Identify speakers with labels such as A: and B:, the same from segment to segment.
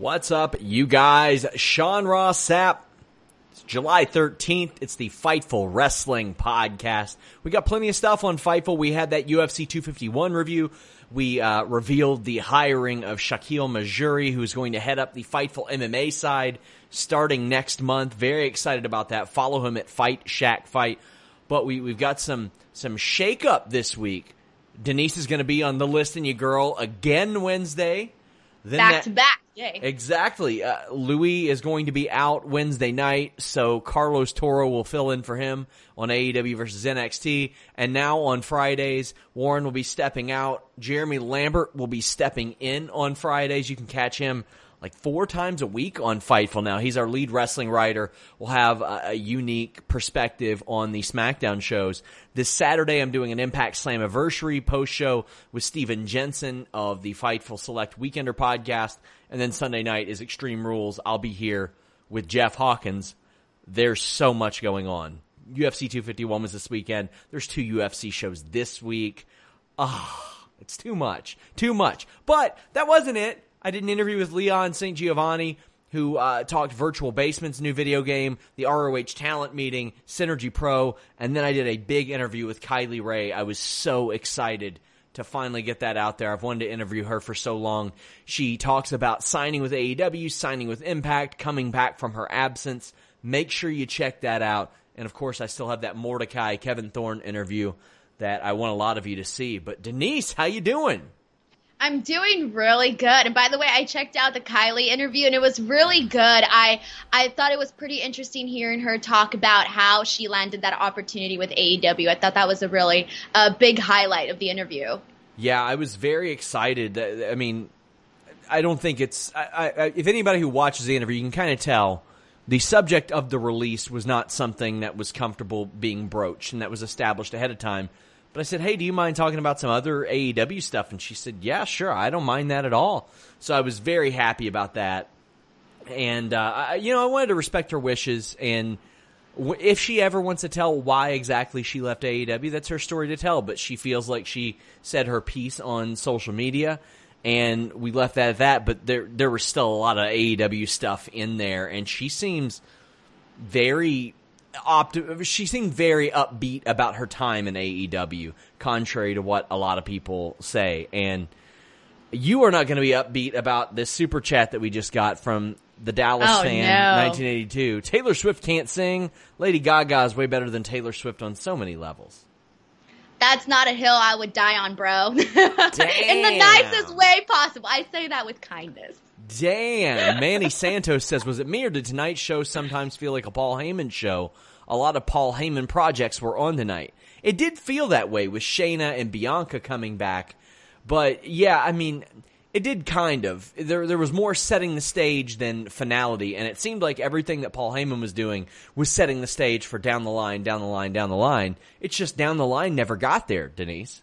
A: What's up, you guys? Sean Ross Sapp. It's July 13th. It's the Fightful Wrestling Podcast. We got plenty of stuff on Fightful. We had that UFC 251 review. We uh, revealed the hiring of Shakiel Mahjouri, who's going to head up the Fightful MMA side starting next month. Very excited about that. Follow him at Fight Shack Fight. But we, we've got some some shake up this week. Denise is going to be on the list and you girl again Wednesday.
B: Then back that, to back. Yay.
A: Exactly. Uh, Louis is going to be out Wednesday night, so Carlos Toro will fill in for him on AEW versus NXT. And now on Fridays, Warren will be stepping out. Jeremy Lambert will be stepping in on Fridays. You can catch him like four times a week on Fightful now. He's our lead wrestling writer. We'll have a, a, unique perspective on the SmackDown shows. This Saturday, I'm doing an Impact Slammiversary post show with Steven Jensen of the Fightful Select Weekender podcast. And then Sunday night is Extreme Rules. I'll be here with Jeff Hawkins. There's so much going on. UFC 251 was this weekend. There's two UFC shows this week. Ah, oh, it's too much. Too much. But that wasn't it. I did an interview with Leon St. Giovanni, who uh, talked Virtual Basement's new video game, the ROH talent meeting, Synergy Pro, and then I did a big interview with Kylie Rae. I was so excited to finally get that out there. I've wanted to interview her for so long. She talks about signing with AEW, signing with Impact, coming back from her absence. Make sure you check that out. And of course, I still have that Mordecai Kevin Thorn interview that I want a lot of you to see. But Denise, how you doing?
B: I'm doing really good. And by the way, I checked out the Kylie interview and it was really good. I I thought it was pretty interesting hearing her talk about how she landed that opportunity with AEW. I thought that was a really uh, big highlight of the interview.
A: Yeah, I was very excited. I mean, I don't think it's. I, I, if anybody who watches the interview, you can kind of tell the subject of the release was not something that was comfortable being broached and that was established ahead of time. But I said, hey, do you mind talking about some other AEW stuff? And she said, yeah, sure. I don't mind that at all. So I was very happy about that. And, uh, I, you know, I wanted to respect her wishes. And w- if she ever wants to tell why exactly she left AEW, that's her story to tell. But she feels like she said her piece on social media. And we left that at that. But there, there was still a lot of AEW stuff in there. And she seems very opti- she seemed very upbeat about her time in AEW, contrary to what a lot of people say. And you are not going to be upbeat about this super chat that we just got from the Dallas
B: oh,
A: fan,
B: no.
A: 1982. Taylor Swift can't sing. Lady Gaga is way better than Taylor Swift on so many levels.
B: That's not a hill I would die on, bro. In the nicest way possible. I say that with kindness.
A: Damn. Manny Santos says, was it me or did tonight's show sometimes feel like a Paul Heyman show? A lot of Paul Heyman projects were on tonight. It did feel that way with Shayna and Bianca coming back. But yeah, I mean, it did kind of. There, there was more setting the stage than finality, and it seemed like everything that Paul Heyman was doing was setting the stage for down the line, down the line, down the line. It's just down the line never got there, Denise.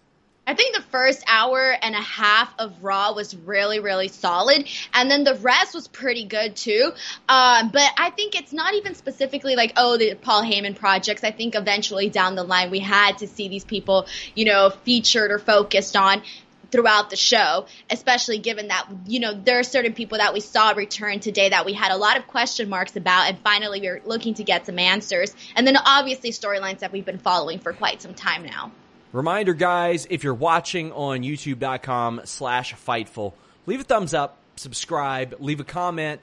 B: I think the first hour and a half of Raw was really, really solid, and then the rest was pretty good too. Um, but I think it's not even specifically like, oh, the Paul Heyman projects. I think eventually down the line we had to see these people, you know, featured or focused on throughout the show, especially given that, you know, there are certain people that we saw return today that we had a lot of question marks about, and finally we are looking to get some answers. And then obviously storylines that we've been following for quite some time now.
A: Reminder, guys, if you're watching on youtube.com slash Fightful, leave a thumbs up, subscribe, leave a comment,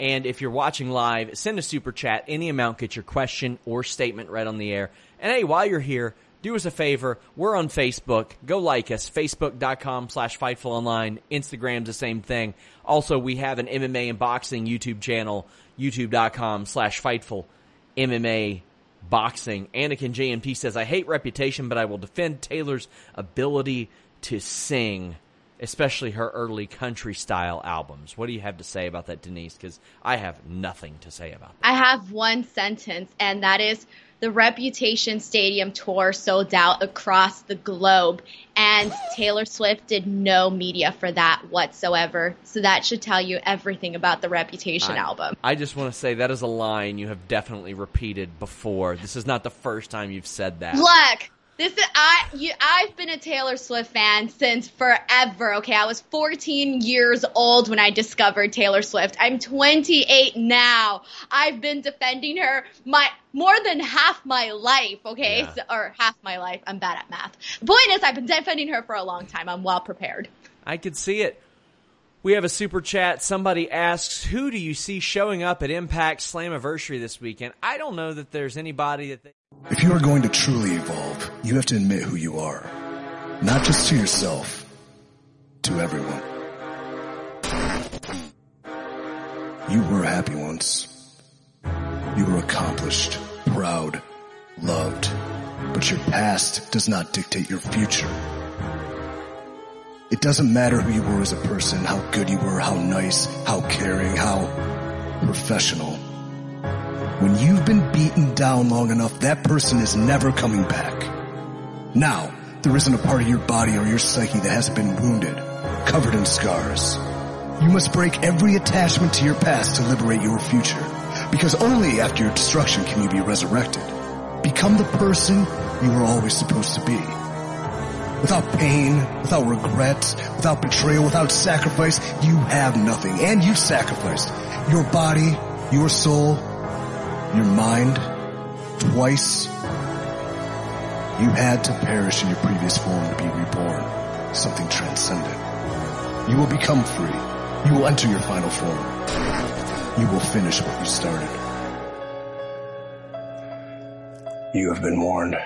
A: and if you're watching live, send a super chat. Any amount, get your question or statement right on the air. And hey, while you're here, do us a favor. We're on Facebook. Go like us. Facebook.com slash Fightful Online. Instagram's the same thing. Also, we have an MMA and boxing YouTube channel. YouTube.com slash Fightful MMA boxing. Anakin JMT says, I hate reputation, but I will defend Taylor's ability to sing, especially her early country style albums. What do you have to say about that, Denise? Because I have nothing to say about that.
B: I have one sentence, and that is the Reputation Stadium tour sold out across the globe, and Taylor Swift did no media for that whatsoever. So that should tell you everything about the Reputation
A: I,
B: album.
A: I just want to say that is a line you have definitely repeated before. This is not the first time you've said that.
B: Look, this is I you, I've been a Taylor Swift fan since forever. Okay, I was 14 years old when I discovered Taylor Swift. I'm 28 now. I've been defending her my more than half my life. Okay,
A: Yeah.
B: so, or half my life. I'm bad at math. The point is, I've been defending her for a long time. I'm well prepared.
A: I could see it. We have a super chat. Somebody asks, "Who do you see showing up at Impact Slammiversary this weekend?" I don't know that there's anybody that. They-
C: If you are going to truly evolve, you have to admit who you are. Not just to yourself, to everyone. You were happy once. You were accomplished, proud, loved. But your past does not dictate your future. It doesn't matter who you were as a person, how good you were, how nice, how caring, how professional. When you've been beaten down long enough, that person is never coming back. Now, there isn't a part of your body or your psyche that hasn't been wounded, covered in scars. You must break every attachment to your past to liberate your future. Because only after your destruction can you be resurrected. Become the person you were always supposed to be. Without pain, without regret, without betrayal, without sacrifice, you have nothing. And you sacrificed your body, your soul, your mind, twice. You had to perish in your previous form to be reborn. Something transcendent. You will become free. You will enter your final form. You will finish what you started. You have been warned.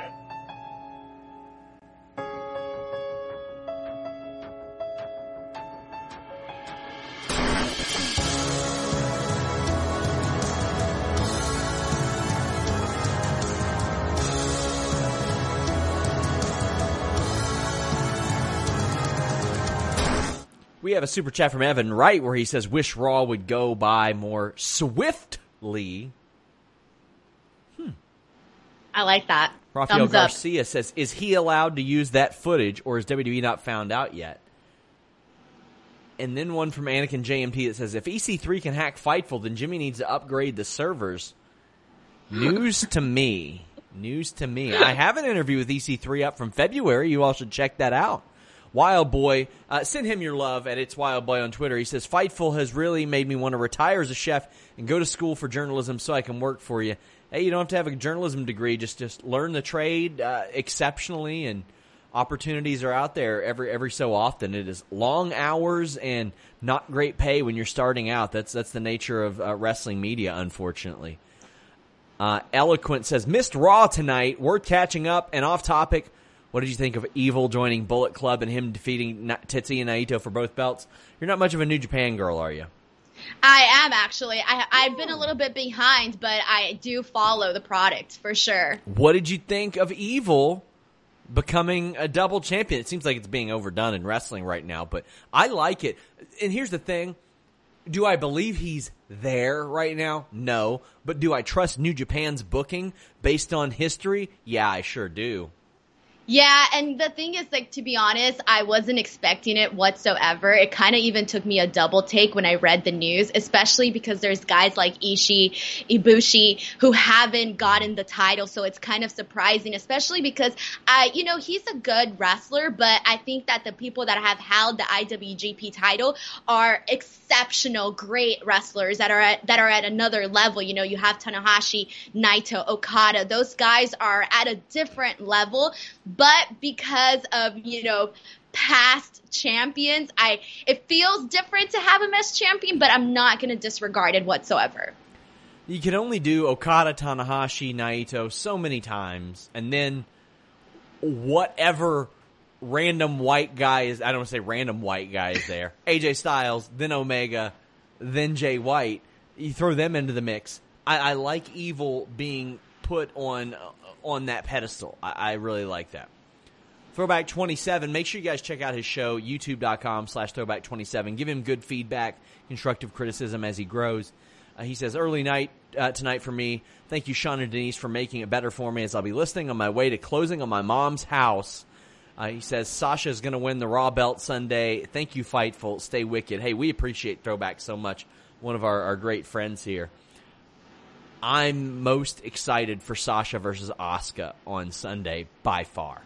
A: Have a super chat from Evan Wright where he says, "Wish Raw would go by more swiftly." Hmm.
B: I like that.
A: Rafael
B: Thumbs up.
A: Garcia says, "Is he allowed to use that footage, or is WWE not found out yet?" And then one from Anakin JMT that says, "If EC3 can hack Fightful, then Jimmy needs to upgrade the servers." News to me. News to me. I have an interview with EC3 up from February. You all should check that out. Wild Boy, uh, send him your love at It's Wild Boy on Twitter. He says, Fightful has really made me want to retire as a chef and go to school for journalism so I can work for you. Hey, you don't have to have a journalism degree. Just just learn the trade uh, exceptionally, and opportunities are out there every every so often. It is long hours and not great pay when you're starting out. That's that's the nature of uh, wrestling media, unfortunately. Uh, Eloquent says, missed Raw tonight. Worth catching up and off topic. What did you think of Evil joining Bullet Club and him defeating Na- and Naito for both belts? You're not much of a New Japan girl, are you?
B: I am actually. I, I've been a little bit behind, but I do follow the product for sure.
A: What did you think of Evil becoming a double champion? It seems like it's being overdone in wrestling right now, but I like it. And here's the thing. Do I believe he's there right now? No. But do I trust New Japan's booking based on history? Yeah, I sure do.
B: Yeah, and the thing is, like, to be honest, I wasn't expecting it whatsoever. It kind of even took me a double take when I read the news, especially because there's guys like Ishii, Ibushi, who haven't gotten the title. So it's kind of surprising, especially because, I, you know, he's a good wrestler, but I think that the people that have held the IWGP title are exceptional, great wrestlers that are at, that are at another level. You know, you have Tanahashi, Naito, Okada. Those guys are at a different level but because of you know past champions, I it feels different to have him as champion, but I'm not going to disregard it whatsoever.
A: You can only do Okada, Tanahashi, Naito so many times, and then whatever random white guy is, I don't want to say random white guy is there. AJ Styles, then Omega, then Jay White. You throw them into the mix. I, I like Evil being put on on that pedestal. I, I really like that. Throwback 27. Make sure you guys check out his show, youtube.com slash throwback 27. Give him good feedback, constructive criticism as he grows. Uh, he says, early night uh, tonight for me. Thank you, Sean and Denise, for making it better for me as I'll be listening on my way to closing on my mom's house. Uh, he says, Sasha is going to win the Raw belt Sunday. Thank you, Fightful. Stay wicked. Hey, we appreciate Throwback so much. One of our, our great friends here. I'm most excited for Sasha versus Asuka on Sunday by far.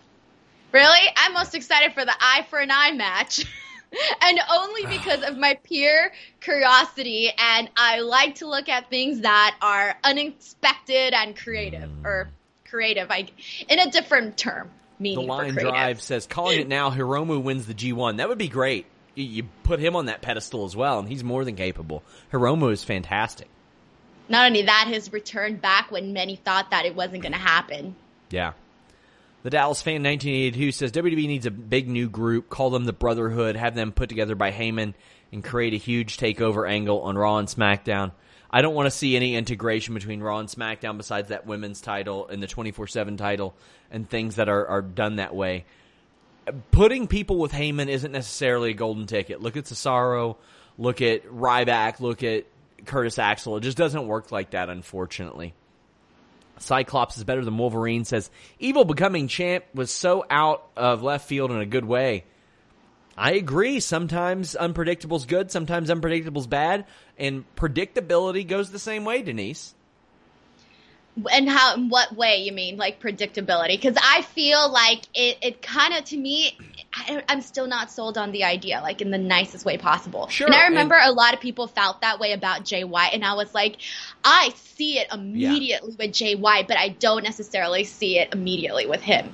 B: Really? I'm most excited for the eye for an eye match. and only because of my pure curiosity and I like to look at things that are unexpected and creative mm. or creative I in a different term.
A: The line drive says calling it now Hiromu wins the G1. That would be great. You put him on that pedestal as well and he's more than capable. Hiromu is fantastic.
B: Not only that, his return back when many thought that it wasn't going to happen.
A: Yeah. The Dallas fan 1982 says WWE needs a big new group, call them the Brotherhood, have them put together by Heyman, and create a huge takeover angle on Raw and SmackDown. I don't want to see any integration between Raw and SmackDown besides that women's title and the 24 7 title and things that are, are done that way. Putting people with Heyman isn't necessarily a golden ticket. Look at Cesaro, look at Ryback, look at Curtis Axel. It just doesn't work like that, unfortunately. Cyclops is better than Wolverine says Evil becoming champ was so out of left field in a good way. I agree. Sometimes unpredictable's good, sometimes unpredictable's bad, and predictability goes the same way, Denise
B: and how in what way you mean like predictability because i feel like it, it kind of to me I, am still not sold on the idea like in the nicest way possible
A: sure
B: and i remember and, a lot of people felt that way about jay white and i was like i see it immediately yeah. with jay white but i don't necessarily see it immediately with him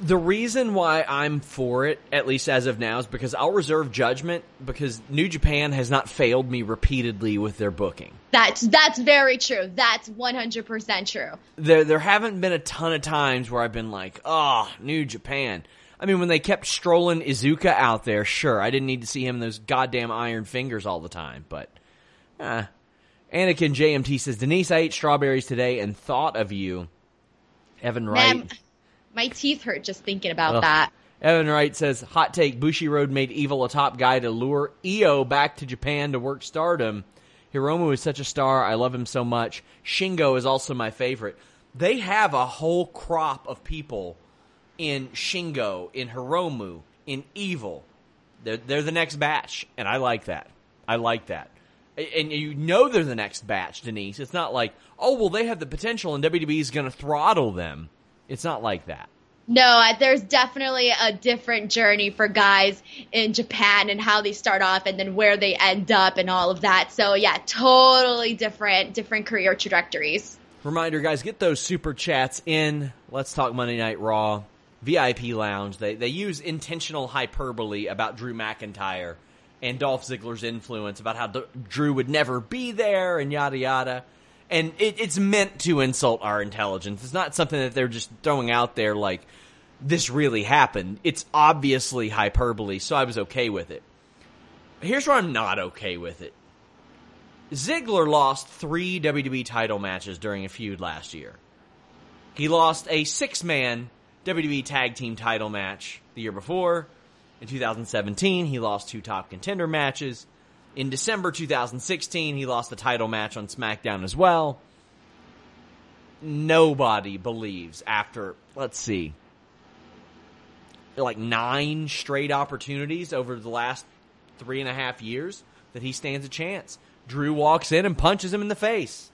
A: the reason why I'm for it, at least as of now, is because I'll reserve judgment because New Japan has not failed me repeatedly with their booking.
B: That's that's very true. That's 100% true.
A: There there haven't been a ton of times where I've been like, "Oh, New Japan." I mean, when they kept strolling Iizuka out there, sure, I didn't need to see him those goddamn iron fingers all the time, but uh Anakin JMT says, "Denise, I ate strawberries today and thought of you." Evan Wright.
B: My teeth hurt just thinking about Ugh. that.
A: Evan Wright says, hot take, Bushiroad made Evil a top guy to lure Io back to Japan to work stardom. Hiromu is such a star. I love him so much. Shingo is also my favorite. They have a whole crop of people in Shingo, in Hiromu, in Evil. They're, they're the next batch, and I like that. I like that. And you know they're the next batch, Denise. It's not like, oh, well, they have the potential and WWE is going to throttle them. It's not like that.
B: No, there's definitely a different journey for guys in Japan and how they start off and then where they end up and all of that. So yeah, totally different, different career trajectories.
A: Reminder, guys, get those super chats in. Let's talk Monday Night Raw. VIP Lounge. They they use intentional hyperbole about Drew McIntyre and Dolph Ziggler's influence about how Drew would never be there and yada yada and it, it's meant to insult our intelligence. It's not something that they're just throwing out there like this really happened. It's obviously hyperbole, so I was okay with it. Here's where I'm not okay with it. Ziggler lost three WWE title matches during a feud last year. He lost a six man WWE Tag Team title match the year before. In 2017, he lost two top contender matches. In December 2016, he lost the title match on SmackDown as well. Nobody believes after, let's see, like nine straight opportunities over the last three and a half years that he stands a chance. Drew walks in and punches him in the face.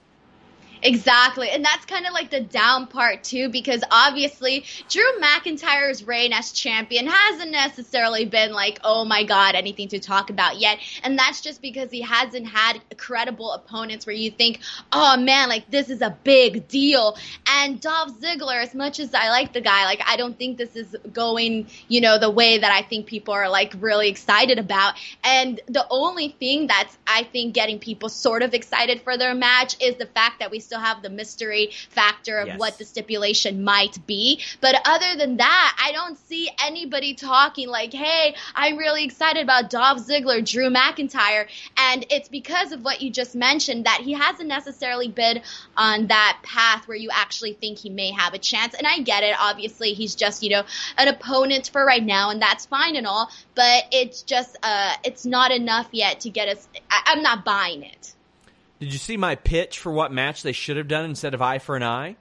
B: Exactly. And that's kind of like the down part too, because obviously Drew McIntyre's reign as champion hasn't necessarily been like, oh my God, anything to talk about yet. And that's just because he hasn't had credible opponents where you think, oh man, like this is a big deal. And Dolph Ziggler, as much as I like the guy, like I don't think this is going, you know, the way that I think people are like really excited about. And the only thing that's, I think, getting people sort of excited for their match is the fact that we still have the mystery factor of
A: Yes.
B: what the stipulation might be. But other than that, I don't see anybody talking like, hey, I'm really excited about Dolph Ziggler, Drew McIntyre. And it's because of what you just mentioned that he hasn't necessarily been on that path where you actually think he may have a chance. And I get it. Obviously, he's just, you know, an opponent for right now, and that's fine and all. But it's just, uh, it's not enough yet to get us. I- I'm not buying it.
A: Did you see my pitch for what match they should have done instead of eye for an eye?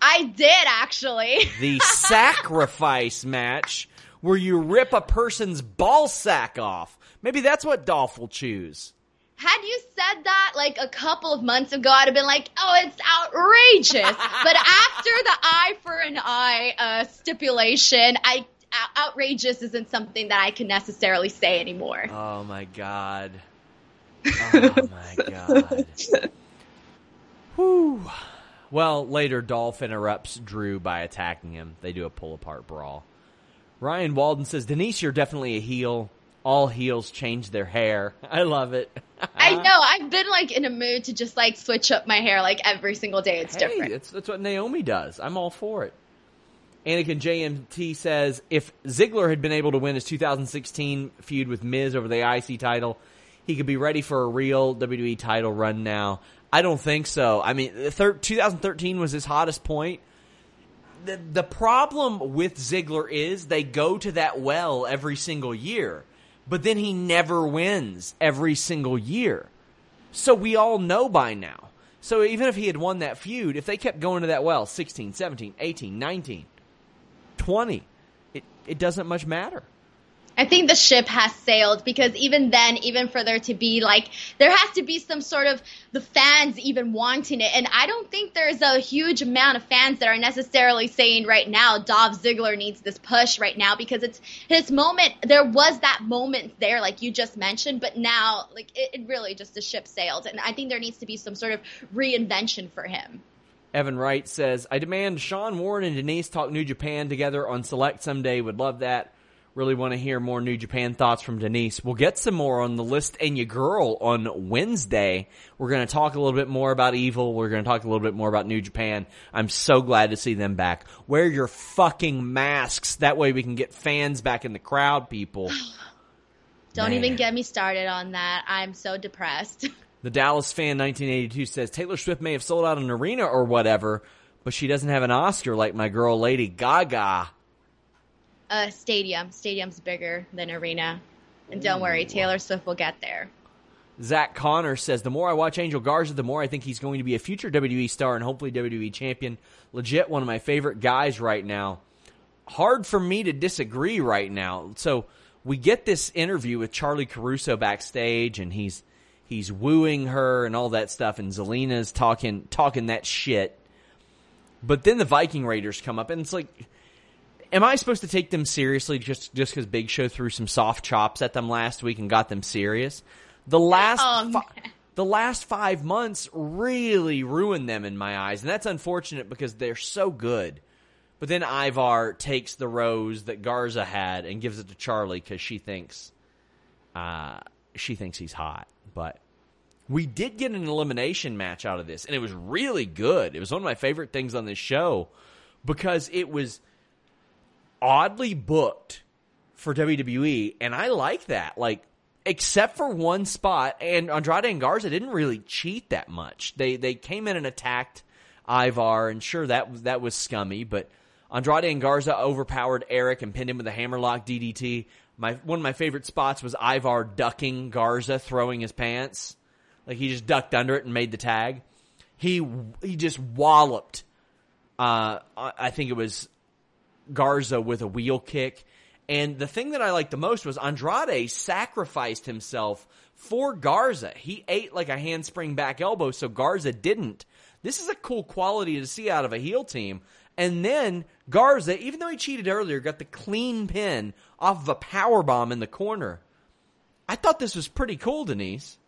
B: I did actually.
A: The sacrifice match where you rip a person's ball sack off. Maybe that's what Dolph will choose.
B: Had you said that like a couple of months ago, I'd have been like, "Oh, it's outrageous." but after the eye for an eye uh, stipulation, I ou- outrageous isn't something that I can necessarily say anymore.
A: Oh my god. Oh my god. Whew. Well, later Dolph interrupts Drew by attacking him. They do a pull apart brawl. Ryan Walden says, Denise, you're definitely a heel. All heels change their hair. I love it.
B: I know I've been like in a mood to just like switch up my hair like every single day. It's
A: Hey,
B: different.
A: that's, that's what Naomi does. I'm all for it. Anakin JMT says if Ziggler had been able to win his 2016 feud with Miz over the IC title, he could be ready for a real WWE title run now. I don't think so. I mean, thir- 2013 was his hottest point. The, the problem with Ziggler is they go to that well every single year, but then he never wins every single year. So we all know by now. So even if he had won that feud, if they kept going to that well, 16, 17, 18, 19, 20, it, it doesn't much matter.
B: I think the ship has sailed because even then, even for there to be like, there has to be some sort of the fans even wanting it. And I don't think there's a huge amount of fans that are necessarily saying right now, Dolph Ziggler needs this push right now because it's his moment. There was that moment there, like you just mentioned, but now, like, it, it really just the ship sailed. And I think there needs to be some sort of reinvention for him.
A: Evan Wright says, I demand Sean Warren and Denise talk New Japan together on Select someday. Would love that. Really want to hear more New Japan thoughts from Denise. We'll get some more on the list and your girl on Wednesday. We're going to talk a little bit more about Evil. We're going to talk a little bit more about New Japan. I'm so glad to see them back. Wear your fucking masks. That way we can get fans back in the crowd, people.
B: Don't
A: Man.
B: even get me started on that. I'm so depressed.
A: The Dallas fan 1982 says Taylor Swift may have sold out an arena or whatever, but she doesn't have an Oscar like my girl Lady Gaga.
B: Uh, stadium. Stadium's bigger than arena. And don't worry, Taylor Swift will get there.
A: Zach Connor says the more I watch Angel Garza, the more I think he's going to be a future WWE star and hopefully WWE champion. Legit one of my favorite guys right now. Hard for me to disagree right now. So we get this interview with Charlie Caruso backstage and he's he's wooing her and all that stuff and Zelina's talking talking that shit. But then the Viking Raiders come up and it's like am I supposed to take them seriously just just because Big Show threw some soft chops at them last week and got them serious? The last
B: Oh,
A: fi- the last five months really ruined them in my eyes, and that's unfortunate because they're so good. But then Ivar takes the rose that Garza had and gives it to Charlie because she thinks uh, she thinks he's hot. But we did get an elimination match out of this, and it was really good. It was one of my favorite things on this show because it was oddly booked for WWE, and I like that. Like, except for one spot, and Andrade and Garza didn't really cheat that much. They they came in and attacked Ivar, and sure that that was scummy, but Andrade and Garza overpowered Erik and pinned him with a hammerlock DDT. My one of my favorite spots was Ivar ducking Garza, throwing his pants, like he just ducked under it and made the tag. He he just walloped. Uh, I think it was Garza with a wheel kick, And the thing that I liked the most was Andrade sacrificed himself for Garza. He ate like a handspring back elbow, so Garza didn't. This is a cool quality to see out of a heel team. And then Garza, even though he cheated earlier, got the clean pin off of a power bomb in the corner. I thought this was pretty cool, Denise.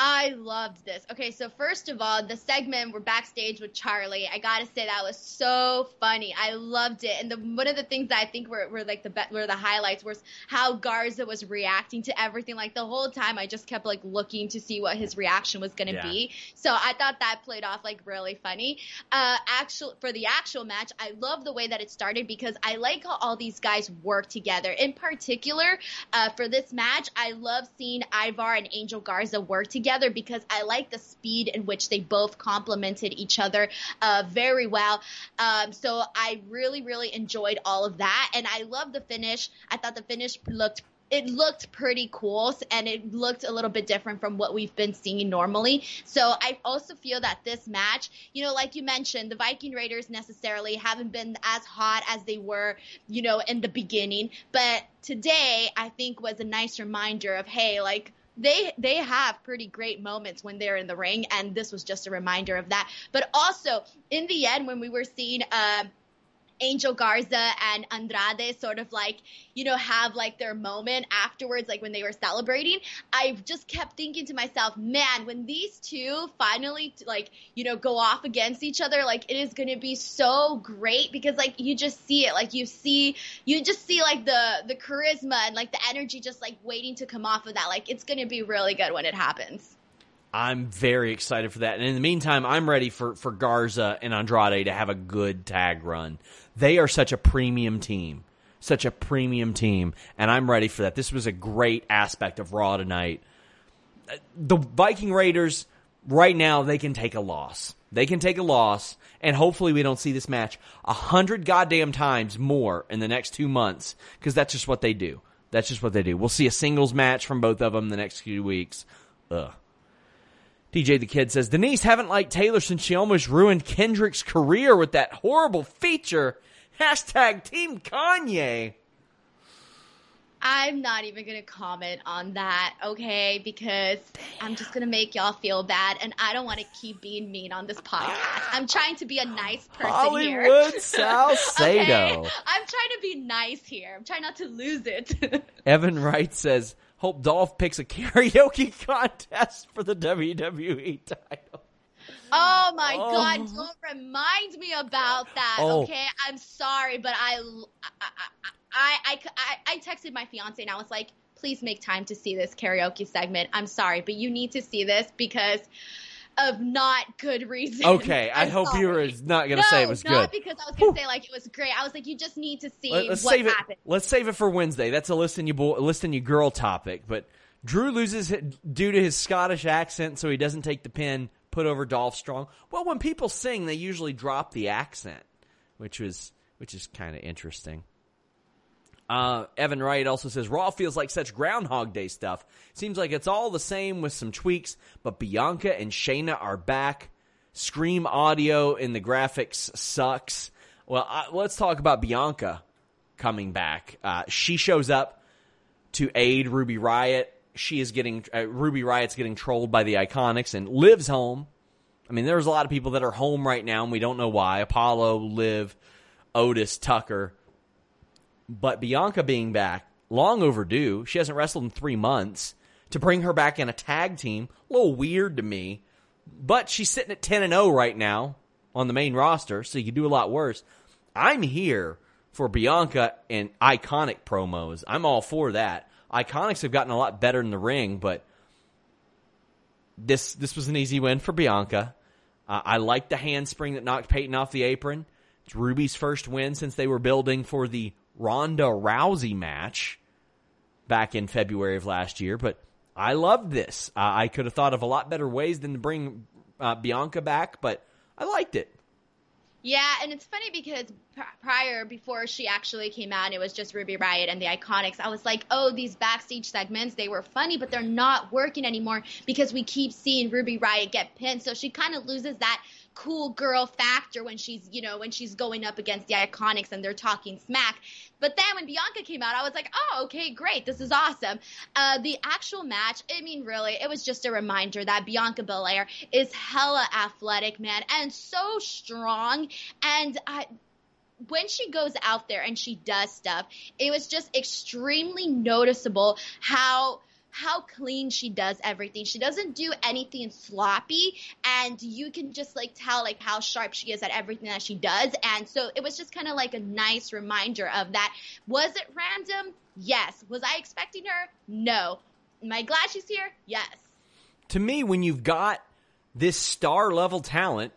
B: I loved this. Okay, so first of all, the segment we're backstage with Charlie. I gotta say that was so funny. I loved it, and the, one of the things that I think were, were like the were the highlights was how Garza was reacting to everything. Like the whole time, I just kept like looking to see what his reaction was gonna yeah. be. So I thought that played off like really funny. Uh, actual for the actual match, I love the way that it started because I like how all these guys work together. In particular, uh, for this match, I love seeing Ivar and Angel Garza work together together because I like the speed in which they both complemented each other uh, very well. Um, so I really, really enjoyed all of that, and I love the finish. I thought the finish looked it looked pretty cool and it looked a little bit different from what we've been seeing normally. So I also feel that this match, you know, like you mentioned, the Viking Raiders necessarily haven't been as hot as they were, you know, in the beginning. But today, I think was a nice reminder of, hey, like, they they have pretty great moments when they're in the ring, and this was just a reminder of that. But also in the end, when we were seeing. Uh, Angel Garza and Andrade sort of like, you know, have like their moment afterwards, like when they were celebrating. I just kept thinking to myself, man, when these two finally like, you know, go off against each other, like it is going to be so great because like you just see it, like you see, you just see like the the charisma and like the energy just like waiting to come off of that. Like it's going to be really good when it happens.
A: I'm very excited for that. And in the meantime, I'm ready for, for Garza and Andrade to have a good tag run. They are such a premium team. Such a premium team. And I'm ready for that. This was a great aspect of Raw tonight. The Viking Raiders, right now, they can take a loss. They can take a loss, and hopefully we don't see this match a hundred goddamn times more in the next two months, because that's just what they do. That's just what they do. We'll see a singles match from both of them the next few weeks. Ugh. DJ the Kid says Denise haven't liked Taylor since she almost ruined Kendrick's career with that horrible feature. Hashtag Team Kanye.
B: I'm not even gonna comment on that, okay? Because Damn. I'm just gonna make y'all feel bad, and I don't want to keep being mean on this podcast. I'm trying to be a nice person
A: Hollywood
B: here.
A: Hollywood Salcedo.
B: okay? I'm trying to be nice here. I'm trying not to lose it.
A: Evan Wright says Hope Dolph picks a karaoke contest for the WWE title.
B: Oh my oh. god! Don't remind me about that. Oh. Okay, I'm sorry, but I, I, I, I, I texted my fiance and I was like, "Please make time to see this karaoke segment." I'm sorry, but you need to see this because of not good reason.
A: Okay, I hope sorry. you were not going to no, say it was
B: good.
A: Not
B: because I was going to say like it was great. I was like, you just need to see let's what
A: save
B: happened.
A: It, let's save it for Wednesday. That's a listen you boy, listen you girl topic. But Drew loses due to his Scottish accent, so he doesn't take the pin. Put over Dolph Strong. Well, when people sing, they usually drop the accent, which was which is kind of interesting. Uh, Evan Wright also says Raw feels like such Groundhog Day stuff. Seems like it's all the same with some tweaks, but Bianca and Shayna are back. Scream audio in the graphics sucks. Well, uh, let's talk about Bianca coming back. Uh, she shows up to aid Ruby Riott. She is getting uh, Ruby Riott's getting trolled by the Iconics and Liv's home. I mean, there's a lot of people that are home right now, and we don't know why. Apollo, Liv, Otis, Tucker but Bianca being back, long overdue. She hasn't wrestled in three months. To bring her back in a tag team, a little weird to me. But she's sitting at 10 and 0 right now on the main roster, so you could do a lot worse. I'm here for Bianca and iconic promos. I'm all for that. Iconics have gotten a lot better in the ring, but this this was an easy win for Bianca. Uh, I like the handspring that knocked Peyton off the apron. It's Ruby's first win since they were building for the Ronda Rousey match back in February of last year, but I loved this. Uh, I could have thought of a lot better ways than to bring uh, Bianca back, but I liked it.
B: Yeah, and it's funny because prior before she actually came out it was just ruby riot and the iconics i was like oh these backstage segments they were funny but they're not working anymore because we keep seeing ruby riot get pinned so she kind of loses that cool girl factor when she's you know when she's going up against the iconics and they're talking smack. But then when bianca came out i was like oh okay great. This is awesome. Uh, the actual match i mean really it was just a reminder that bianca belair is hella athletic man and so strong. And I, when she goes out there and she does stuff, it was just extremely noticeable how how clean she does everything. She doesn't do anything sloppy and you can just like tell like how sharp she is at everything that she does. And so it was just kind of like a nice reminder of that. Was it random? Yes. Was I expecting her? No. Am I glad she's here? Yes.
A: To me, when you've got this star level talent,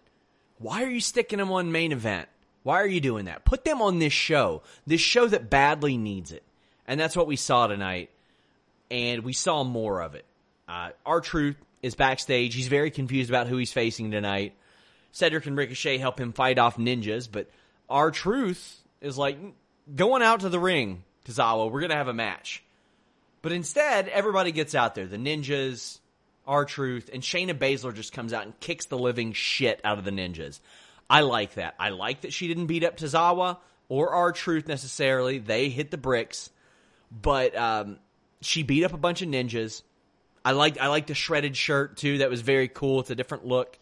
A: why are you sticking them on main event? Why are you doing that? Put them on this show, this show that badly needs it. And that's what we saw tonight. And we saw more of it. Uh, R-Truth is backstage. He's very confused about who he's facing tonight. Cedric and Ricochet help him fight off ninjas, but R-Truth is like, going out to the ring, Tozawa. We're to have a match. But instead, everybody gets out there. The ninjas, R-Truth, and Shayna Baszler just comes out and kicks the living shit out of the ninjas. I like that. I like that she didn't beat up Tozawa or R-Truth necessarily. They hit the bricks, but um, she beat up a bunch of ninjas. I like I like the shredded shirt too. That was very cool. It's a different look.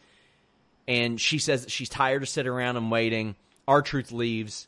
A: And she says that she's tired of sitting around and waiting. R-Truth leaves.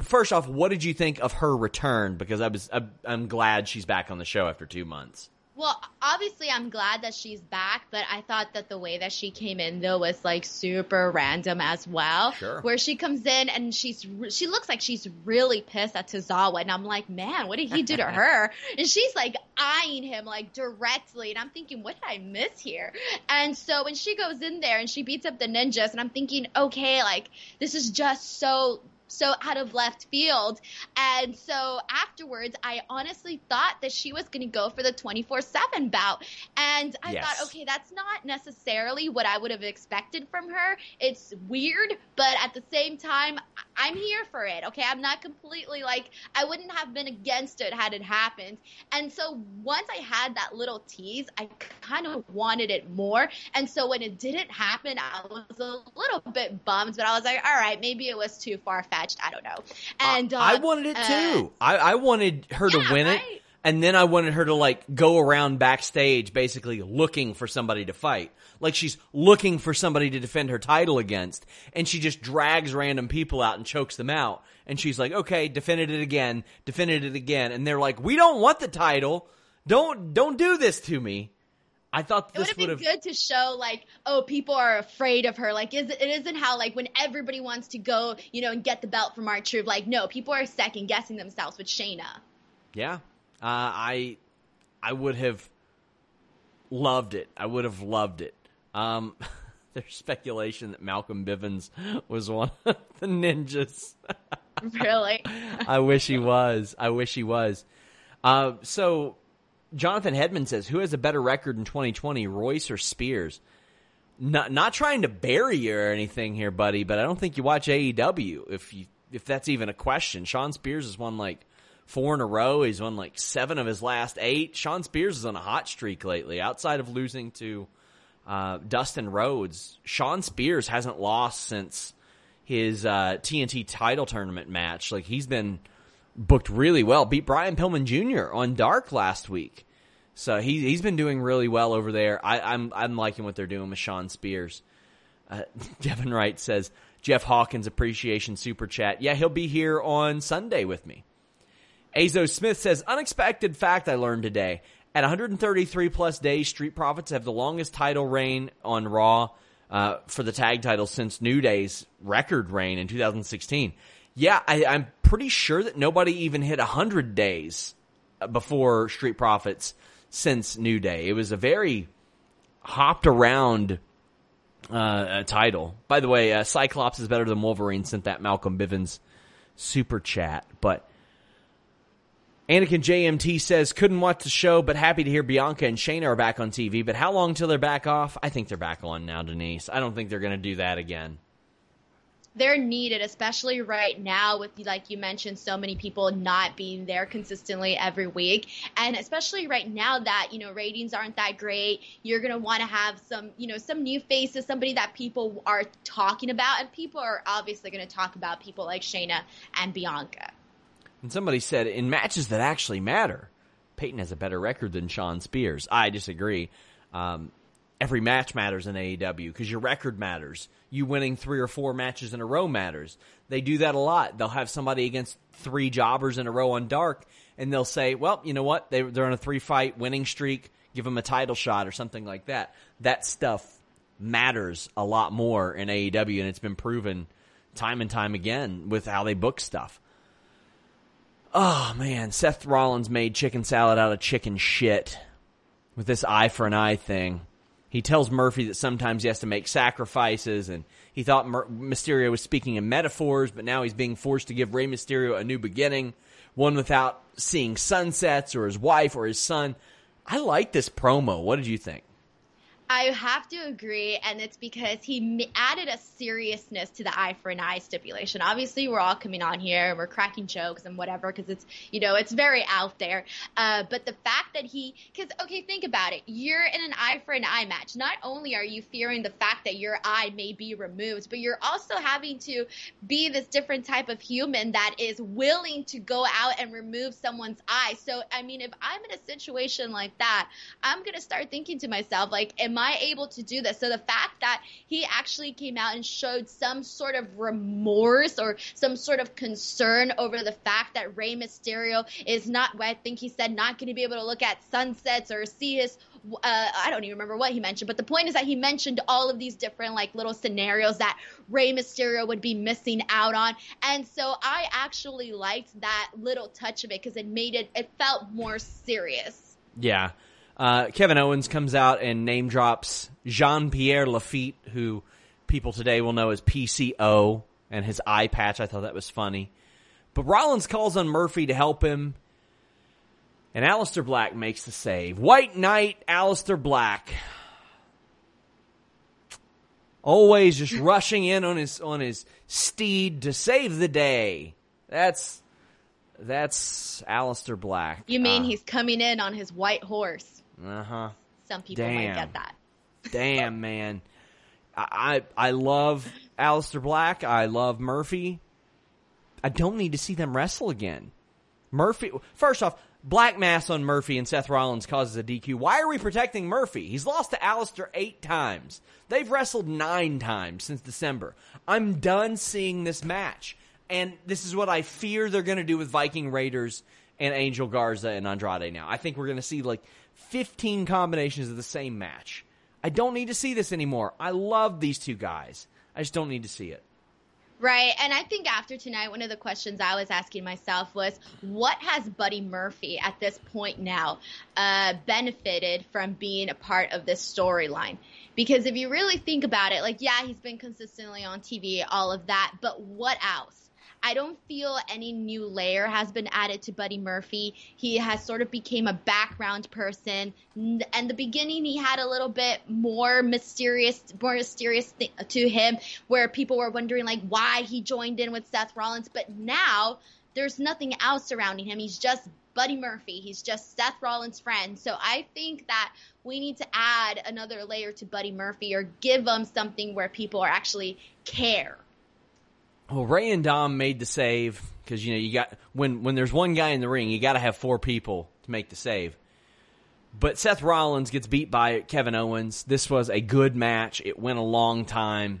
A: First off, what did you think of her return? Because I was I'm glad she's back on the show after two months.
B: Well, obviously, I'm glad that she's back, but I thought that the way that she came in though was like super random as well.
A: Sure.
B: Where she comes in and she's she looks like she's really pissed at Tozawa, and I'm like, man, what did he do to her? and she's like eyeing him like directly, and I'm thinking, what did I miss here? And so when she goes in there and she beats up the ninjas, and I'm thinking, okay, like this is just so so out of left field. And so afterwards, I honestly thought that she was going to go for the 24 7 bout. And I yes. thought, okay, that's not necessarily what I would have expected from her. It's weird, but at the same time, I'm here for it. Okay. I'm not completely like, I wouldn't have been against it had it happened. And so once I had that little tease, I kind of wanted it more. And so when it didn't happen, I was a little bit bummed, but I was like, all right, maybe it was too far fetched fetched. I don't know. And uh,
A: I wanted it too. I, I wanted her yeah, to win right? it. And then I wanted her to like go around backstage basically looking for somebody to fight. Like she's looking for somebody to defend her title against. And she just drags random people out and chokes them out. And she's like, okay, defended it again, defended it again. And they're like, we don't want the title. Don't, don't do this to me. I thought this
B: would have been good to show like, oh, people are afraid of her. Like, is it isn't how like when everybody wants to go, you know, and get the belt from our troop. Like, no, people are second guessing themselves with Shayna.
A: Yeah, uh, I, I would have loved it. I would have loved it. Um, there's speculation that Malcolm Bivens was one of the ninjas.
B: really?
A: I wish he was. I wish he was. Uh, so Jonathan Hedman says, "Who has a better record in 2020, Royce or Spears?" Not not trying to bury you or anything here, buddy, but I don't think you watch AEW if you if that's even a question. Shawn Spears has won like four in a row. He's won like seven of his last eight. Shawn Spears is on a hot streak lately. Outside of losing to uh, Dustin Rhodes, Shawn Spears hasn't lost since his uh, TNT title tournament match. Like he's been booked really well. Beat Brian Pillman Jr. on Dark last week. So he he's been doing really well over there. I, am I'm, I'm liking what they're doing with Shawn Spears. Uh, Devin Wright says Jeff Hawkins appreciation super chat. Yeah, he'll be here on Sunday with me. Azo Smith says unexpected fact I learned today. At 133 plus days, Street Profits have the longest title reign on Raw uh, for the tag title since New Day's record reign in 2016. Yeah, I, I'm pretty sure that nobody even hit 100 days before Street Profits since New Day. It was a very hopped around uh, title. By the way, uh, Cyclops is better than Wolverine sent that Malcolm Bivens super chat. But Anakin JMT says, couldn't watch the show, but happy to hear Bianca and Shayna are back on TV. But how long till they're back off? I think they're back on now, Denise. I don't think they're going to do that again.
B: They're needed, especially right now with like you mentioned, so many people not being there consistently every week, and especially right now that you know ratings aren't that great. You're gonna want to have some you know some new faces, somebody that people are talking about, and people are obviously gonna talk about people like Shayna and Bianca.
A: And somebody said in matches that actually matter, Peyton has a better record than Shawn Spears. I disagree. Um, every match matters in AEW because your record matters. You winning three or four matches in a row matters. They do that a lot. They'll have somebody against three jobbers in a row on Dark, and they'll say, "Well, you know what? They, they're on a three fight winning streak. Give them a title shot or something like that." That stuff matters a lot more in AEW, and it's been proven time and time again with how they book stuff. Oh man, Seth Rollins made chicken salad out of chicken shit with this eye for an eye thing. He tells Murphy that sometimes he has to make sacrifices, and he thought Mysterio was speaking in metaphors, but now he's being forced to give Rey Mysterio a new beginning, one without seeing sunsets or his wife or his son. I like this promo. What did you think?
B: I have to agree, and it's because he added a seriousness to the eye for an eye stipulation. Obviously, we're all coming on here and we're cracking jokes and whatever because it's you know it's very out there. Uh, but the fact that he, because okay, think about it. You're in an eye for an eye match. Not only are you fearing the fact that your eye may be removed, but you're also having to be this different type of human that is willing to go out and remove someone's eye. So I mean, if I'm in a situation like that, I'm gonna start thinking to myself like, am am I able to do this? So the fact that he actually came out and showed some sort of remorse or some sort of concern over the fact that Rey Mysterio is not, I think he said, not going to be able to look at sunsets or see his uh, I don't even remember what he mentioned, but the point is that he mentioned all of these different like little scenarios that Rey Mysterio would be missing out on, and so I actually liked that little touch of it because it made it it felt more serious.
A: Yeah, uh, Kevin Owens comes out and name drops Jean Pierre Lafitte, who people today will know as PCO, and his eye patch. I thought that was funny. But Rollins calls on Murphy to help him, and Aleister Black makes the save. White Knight, Aleister Black. Always just rushing in on his on his steed to save the day. That's that's Aleister Black.
B: You mean uh, he's coming in on his white horse?
A: Uh huh.
B: Some people Damn. might get that.
A: Damn, man. I, I I love Aleister Black. I love Murphy. I don't need to see them wrestle again. Murphy. First off, Black Mass on Murphy and Seth Rollins causes a DQ. Why are we protecting Murphy? He's lost to Aleister eight times. They've wrestled nine times since December. I'm done seeing this match. And this is what I fear they're going to do with Viking Raiders and Angel Garza and Andrade now. I think we're going to see like 15 combinations of the same match. I don't need to see this anymore. I love these two guys. I just don't need to see it.
B: Right. And I think after tonight, one of the questions I was asking myself was what has Buddy Murphy at this point now uh, benefited from being a part of this storyline? Because if you really think about it, like, yeah, he's been consistently on TV, all of that, but what else? I don't feel any new layer has been added to Buddy Murphy. He has sort of became a background person. And the beginning, he had a little bit more mysterious, more mysterious th- to him, where people were wondering like why he joined in with Seth Rollins. But now there's nothing else surrounding him. He's just Buddy Murphy. He's just Seth Rollins' friend. So I think that we need to add another layer to Buddy Murphy or give him something where people are actually care.
A: Well, Rey and Dom made the save because you know you got when when there's one guy in the ring, you got to have four people to make the save. But Seth Rollins gets beat by Kevin Owens. This was a good match. It went a long time.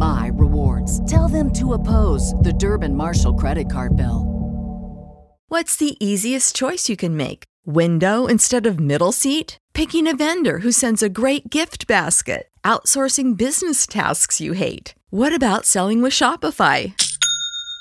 D: my rewards. Tell them to oppose the Durbin Marshall credit card bill.
E: What's the easiest choice you can make? Window instead of middle seat? Picking a vendor who sends a great gift basket? Outsourcing business tasks you hate? What about selling with Shopify?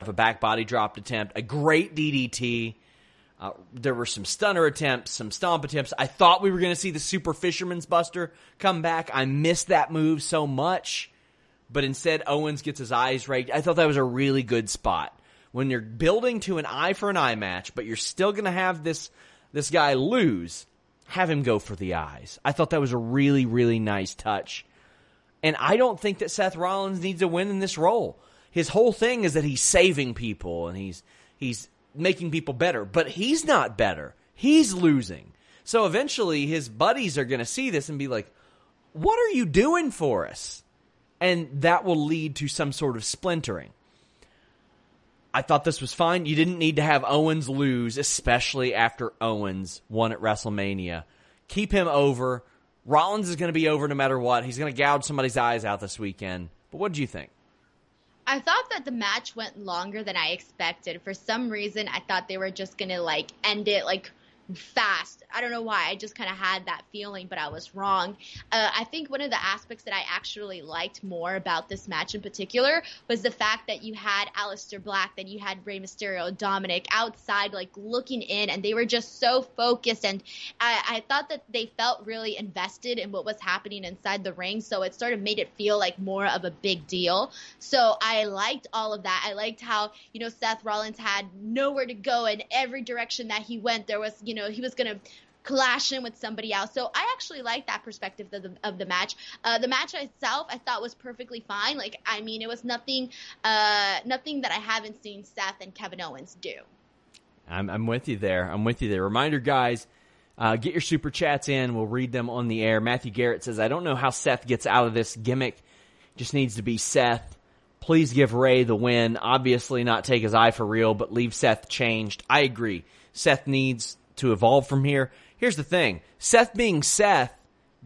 A: A back body dropped attempt, a great DDT. Uh, there were some stunner attempts, some stomp attempts. I thought we were going to see the Super Fisherman's Buster come back. I missed that move so much, but instead Owens gets his eyes right. I thought that was a really good spot when you're building to an eye for an eye match, but you're still going to have this this guy lose. Have him go for the eyes. I thought that was a really really nice touch, and I don't think that Seth Rollins needs a win in this role. His whole thing is that he's saving people and he's he's making people better, but he's not better. He's losing. So eventually his buddies are going to see this and be like, "What are you doing for us?" And that will lead to some sort of splintering. I thought this was fine. You didn't need to have Owens lose, especially after Owens won at WrestleMania. Keep him over. Rollins is going to be over no matter what. He's going to gouge somebody's eyes out this weekend. But what do you think?
B: I thought that the match went longer than I expected. For some reason, I thought they were just gonna like end it like fast. I don't know why. I just kind of had that feeling, but I was wrong. Uh, I think one of the aspects that I actually liked more about this match in particular was the fact that you had Aleister Black, then you had Rey Mysterio, Dominic outside, like looking in, and they were just so focused. And I, I thought that they felt really invested in what was happening inside the ring, so it sort of made it feel like more of a big deal. So I liked all of that. I liked how, you know, Seth Rollins had nowhere to go, in every direction that he went, there was, you know, he was to clash in with somebody else. So I actually like that perspective of the, of the match. Uh, the match itself, I thought was perfectly fine. Like, I mean, it was nothing, uh, nothing that I haven't seen Seth and Kevin Owens do.
A: I'm, I'm with you there. I'm with you there. Reminder, guys, uh, get your super chats in. We'll read them on the air. Matthew Garrett says, I don't know how Seth gets out of this gimmick. Just needs to be Seth. Please give Ray the win. Obviously, not take his eye for real, but leave Seth changed. I agree. Seth needs to evolve from here. Here's the thing Seth being Seth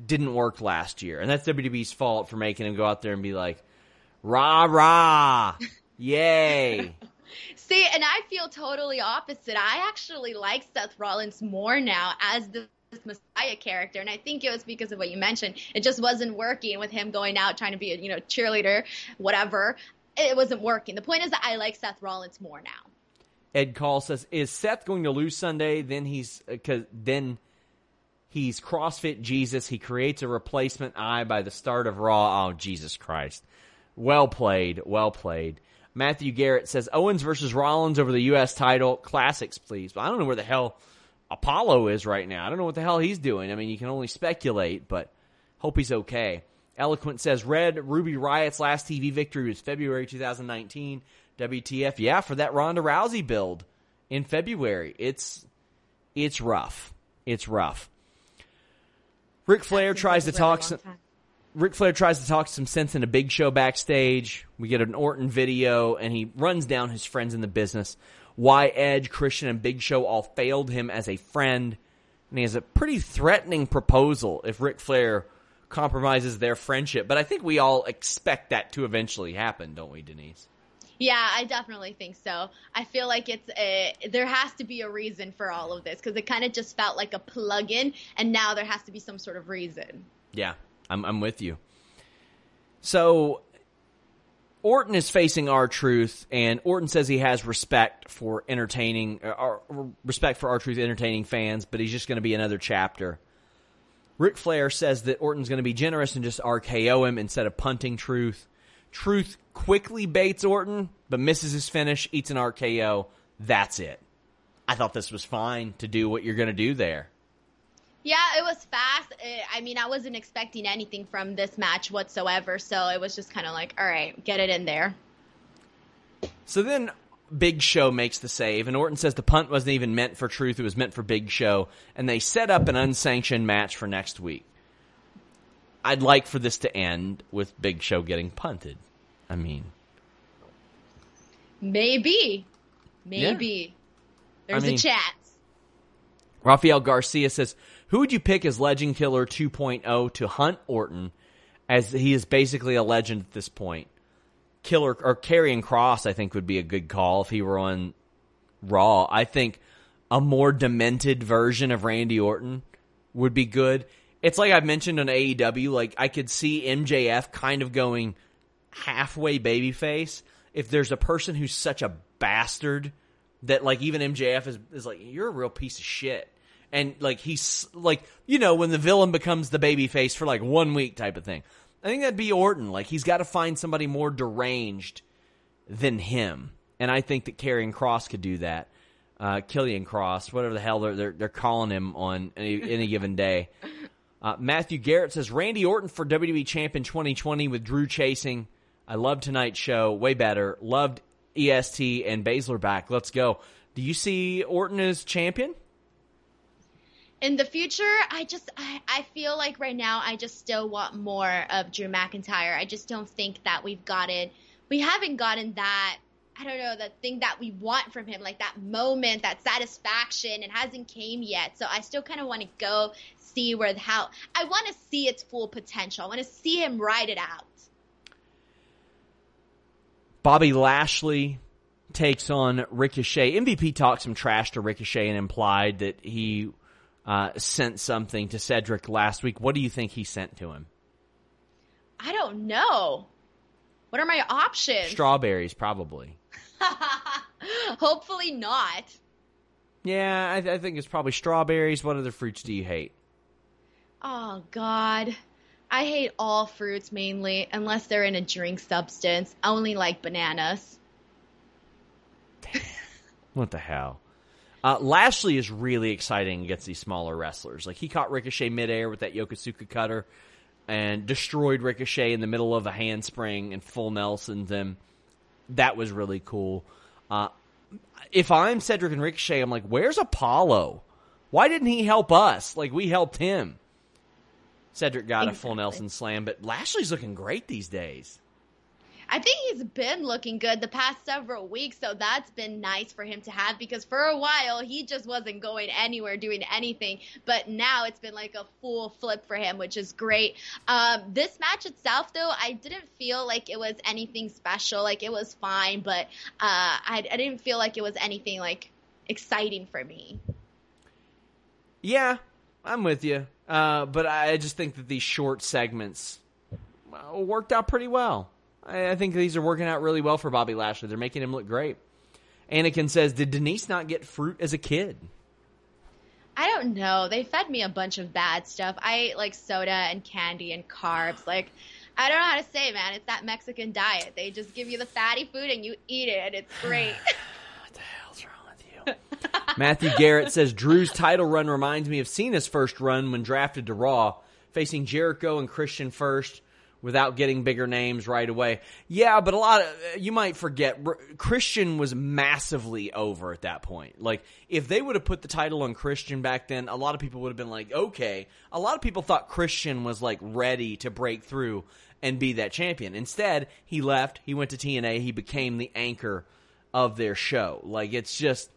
A: didn't work last year, and that's WWE's fault for making him go out there and be like, rah, rah, yay.
B: See, and I feel totally opposite. I actually like Seth Rollins more now as the this Messiah character, and I think it was because of what you mentioned. It just wasn't working with him going out trying to be a you know cheerleader, whatever. It wasn't working. The point is that I like Seth Rollins more now.
A: Ed Call says, "Is Seth going to lose Sunday? Then he's uh, because then he's CrossFit Jesus. He creates a replacement eye by the start of Raw. Oh Jesus Christ! Well played, well played." Matthew Garrett says, "Owens versus Rollins over the U.S. title. Classics, please." But I don't know where the hell Apollo is right now. I don't know what the hell he's doing. I mean, you can only speculate, but hope he's okay. Eloquent says, Red Ruby Riott's last TV victory was February 2019. WTF? Yeah, for that Ronda Rousey build in February. It's it's rough. It's rough. Ric Flair tries to talk some. Ric Flair tries to talk some sense in a big show backstage. We get an Orton video, and he runs down his friends in the business. Why Edge, Christian, and Big Show all failed him as a friend. And he has a pretty threatening proposal if Ric Flair compromises their friendship. But I think we all expect that to eventually happen, don't we, Denise?
B: Yeah, I definitely think so. I feel like it's a, there has to be a reason for all of this because it kind of just felt like a plug-in, and now there has to be some sort of reason.
A: Yeah, I'm I'm with you. So Orton is facing R-Truth, and Orton says he has respect for entertaining, uh, or respect for R-Truth entertaining fans, but he's just going to be another chapter. Ric Flair says that Orton's going to be generous and just RKO him instead of punting Truth. Truth quickly baits Orton, but misses his finish, eats an RKO. That's it. I thought this was fine to do what you're going to do there.
B: Yeah, it was fast. Uh, I mean, I wasn't expecting anything from this match whatsoever, so it was just kind of like, all right, get it in there.
A: So then Big Show makes the save, and Orton says the punt wasn't even meant for Truth; it was meant for Big Show, and they set up an unsanctioned match for next week. I'd like for this to end with Big Show getting punted. I mean,
B: Maybe. Maybe. There's
A: mean-
B: a chance.
A: Rafael Garcia says, "Who would you pick as Legend Killer 2.0 to hunt Orton, as he is basically a legend at this point? Killer or Karrion Kross, I think would be a good call if he were on Raw. I think a more demented version of Randy Orton would be good. It's like I've mentioned on AEW, like I could see MJF kind of going halfway babyface if there's a person who's such a bastard that like even MJF is is like you're a real piece of shit. And like he's like you know when the villain becomes the babyface for like one week type of thing. I think that'd be Orton. Like he's got to find somebody more deranged than him. And I think that Karrion Kross could do that. Uh, Killian Cross, whatever the hell they're they're, they're calling him on any, any given day. Uh, Matthew Garrett says Randy Orton for WWE Champ in 2020 with Drew chasing. I love tonight's show. Way better. Loved EST and Baszler back. Let's go. Do you see Orton as champion?
B: In the future, I just I, I feel like right now I just still want more of Drew McIntyre. I just don't think that we've gotten we haven't gotten that I don't know, the thing that we want from him, like that moment, that satisfaction, it hasn't came yet. So I still kind of want to go see where the how I want to see its full potential. I want to see him ride it out.
A: Bobby Lashley takes on Ricochet. MVP talked some trash to Ricochet and implied that he uh, sent something to Cedric last week. What do you think he sent to him?
B: I don't know. What are my options?
A: Strawberries, probably.
B: Hopefully not.
A: Yeah, I, I think it's probably strawberries. What other fruits do you hate?
B: Oh God. I hate all fruits mainly, unless they're in a drink substance. I only like bananas.
A: What the hell? Uh, Lashley is really exciting against these smaller wrestlers. Like he caught Ricochet midair with that Yokosuka cutter and destroyed Ricochet in the middle of a handspring and full Nelson's him. That was really cool. Uh, if I'm Cedric and Ricochet, I'm like, where's Apollo? Why didn't he help us? Like we helped him. Cedric got a full Nelson slam, but Lashley's looking great these days.
B: I think he's been looking good the past several weeks, so that's been nice for him to have because for a while he just wasn't going anywhere doing anything. But now it's been like a full flip for him, which is great. Um, this match itself, though, I didn't feel like it was anything special. Like it was fine, but uh, I, I didn't feel like it was anything like exciting for me.
A: Yeah, I'm with you. Uh, but I just think that these short segments uh, worked out pretty well. I, I think these are working out really well for Bobby Lashley. They're making him look great. Anakin says, "Did Denise not get fruit as a kid?"
B: I don't know. They fed me a bunch of bad stuff. I ate like soda and candy and carbs. Like, I don't know how to say, man. It's that Mexican diet. They just give you the fatty food and you eat it, and it's great.
A: What the hell's wrong with you? Matthew Garrett says Drew's title run reminds me of Cena's first run when drafted to Raw, facing Jericho and Christian first without getting bigger names right away. Yeah, but a lot of you might forget Christian was massively over at that point. Like if they would have put the title on Christian back then, a lot of people would have been like, "Okay." A lot of people thought Christian was like ready to break through and be that champion. Instead, he left, he went to TNA, he became the anchor of their show. Like it's just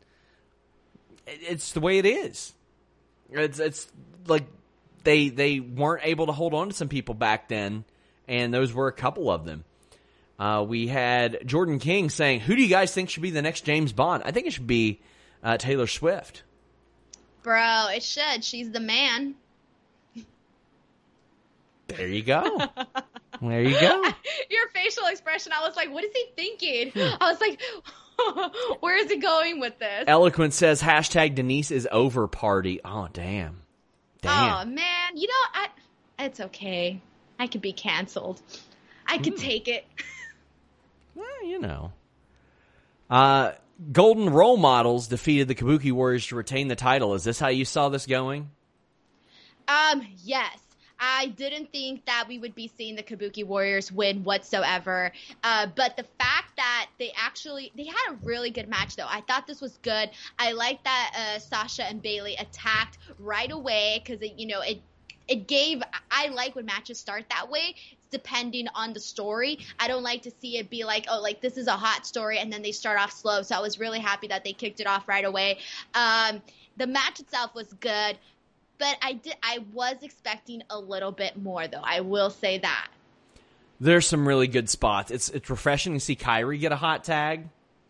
A: it's the way it is. It's it's like they they weren't able to hold on to some people back then, and those were a couple of them. Uh, we had Jordan King saying, "Who do you guys think should be the next James Bond?" I think it should be uh, Taylor Swift.
B: Bro, it should. She's the man.
A: There you go. there you go.
B: Your facial expression, I was like, what is he thinking? I was like, where is he going with this?
A: Eloquent says hashtag Denise is over party. Oh damn,
B: Oh man, you know, I it's okay. I could be canceled. I could take it.
A: Well, you know. Uh, Golden Role Models defeated the Kabuki Warriors to retain the title. Is this how you saw this going?
B: Um, yes. I didn't think that we would be seeing the Kabuki Warriors win whatsoever. Uh, but the fact that they actually they had a really good match though. I thought this was good. I like that uh, Sasha and Bayley attacked right away because you know it it gave I like when matches start that way depending on the story. I don't like to see it be like, oh, like this is a hot story and then they start off slow. So I was really happy that they kicked it off right away. Um, the match itself was good, but I did I was expecting a little bit more though. I will say that.
A: There's some really good spots. It's it's refreshing to see Kairi get a hot tag.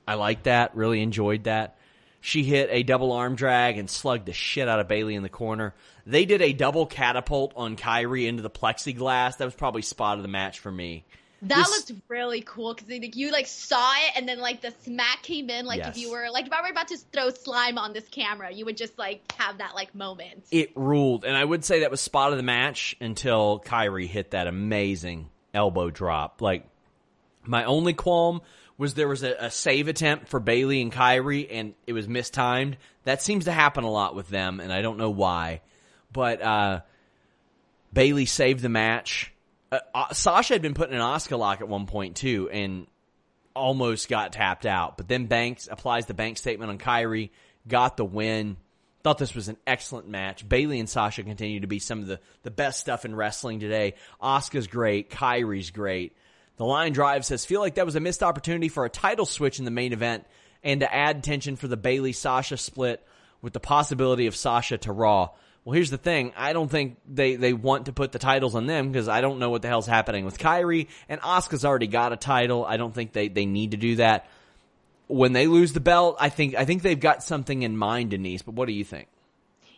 A: I like that. Really enjoyed that. She hit a double arm drag and slugged the shit out of Bayley in the corner. They did a double catapult on Kairi into the plexiglass. That was probably spot of the match for me.
B: That
A: This-
B: looked really cool because like, you like saw it and then like the smack came in like
A: Yes.
B: if you were like if I were about to throw slime on this camera you would just like have that like moment.
A: It ruled, and I would say that was spot of the match until Kairi hit that amazing elbow drop. Like my only qualm was there was a, a save attempt for Bayley and Kairi, and it was mistimed. That seems to happen a lot with them, and I don't know why. But uh, Bayley saved the match. Uh, uh, Sasha had been put in an Asuka lock at one point too, and almost got tapped out. But then Banks applies the bank statement on Kairi, got the win. Thought this was an excellent match. Bayley and Sasha continue to be some of the, the best stuff in wrestling today. Asuka's great. Kairi's great. The line drive says, feel like that was a missed opportunity for a title switch in the main event and to add tension for the Bayley Sasha split with the possibility of Sasha to Raw. Well, here's the thing. I don't think they, they want to put the titles on them because I don't know what the hell's happening with Kairi and Asuka's already got a title. I don't think they, they need to do that. When they lose the belt, I think I think they've got something in mind, Denise. But what do you think?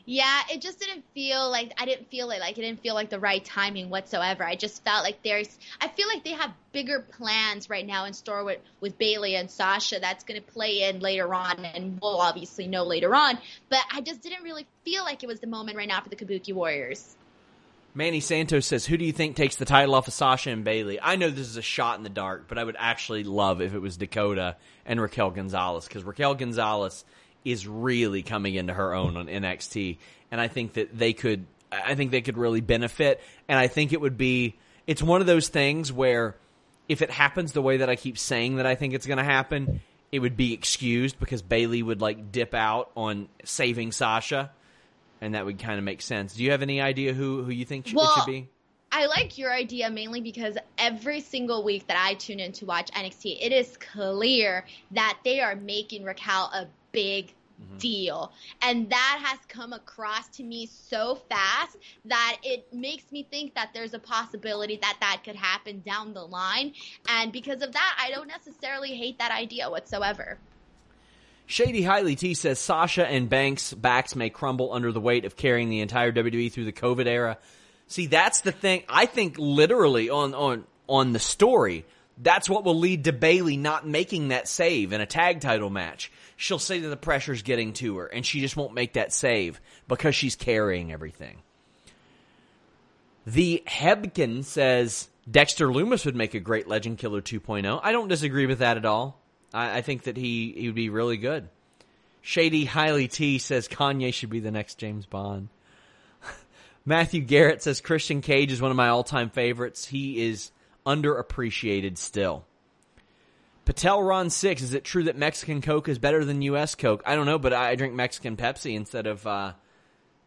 B: Yeah, it just didn't feel like I didn't feel it like it didn't feel like the right timing whatsoever. I just felt like there's I feel like they have bigger plans right now in store with with Bayley and Sasha that's going to play in later on and we'll obviously know later on, but I just didn't really feel like it was the moment right now for the Kabuki Warriors.
A: Manny Santos says, "Who do you think takes the title off of Sasha and Bayley?" I know this is a shot in the dark, but I would actually love if it was Dakota and Raquel Gonzalez because Raquel Gonzalez is really coming into her own on NXT, and I think that they could. I think they could really benefit, and I think it would be. It's one of those things where, if it happens the way that I keep saying that I think it's going to happen, it would be excused because Bayley would like dip out on saving Sasha and that would kind of make sense. Do you have any idea who who you think sh- it should be?
B: I like your idea mainly because every single week that I tune in to watch NXT, it is clear that they are making Raquel a big mm-hmm. deal. And that has come across to me so fast that it makes me think that there's a possibility that that could happen down the line. And because of that, I don't necessarily hate that idea whatsoever.
A: Shady Hiley T says Sasha and Banks' backs may crumble under the weight of carrying the entire WWE through the COVID era. See, that's the thing. I think literally on on on the story, that's what will lead to Bayley not making that save in a tag title match. She'll say that the pressure's getting to her, and she just won't make that save because she's carrying everything. The Hebkin says Dexter Lumis would make a great Legend Killer 2.0. I don't disagree with that at all. I, I think that he, he would be really good. Shady Hiley T says Kanye should be the next James Bond. Matthew Garrett says Christian Cage is one of my all time favorites. He is underappreciated still. Patel Ron Six, is it true that Mexican Coke is better than U.S. Coke? I don't know, but I drink Mexican Pepsi instead of uh,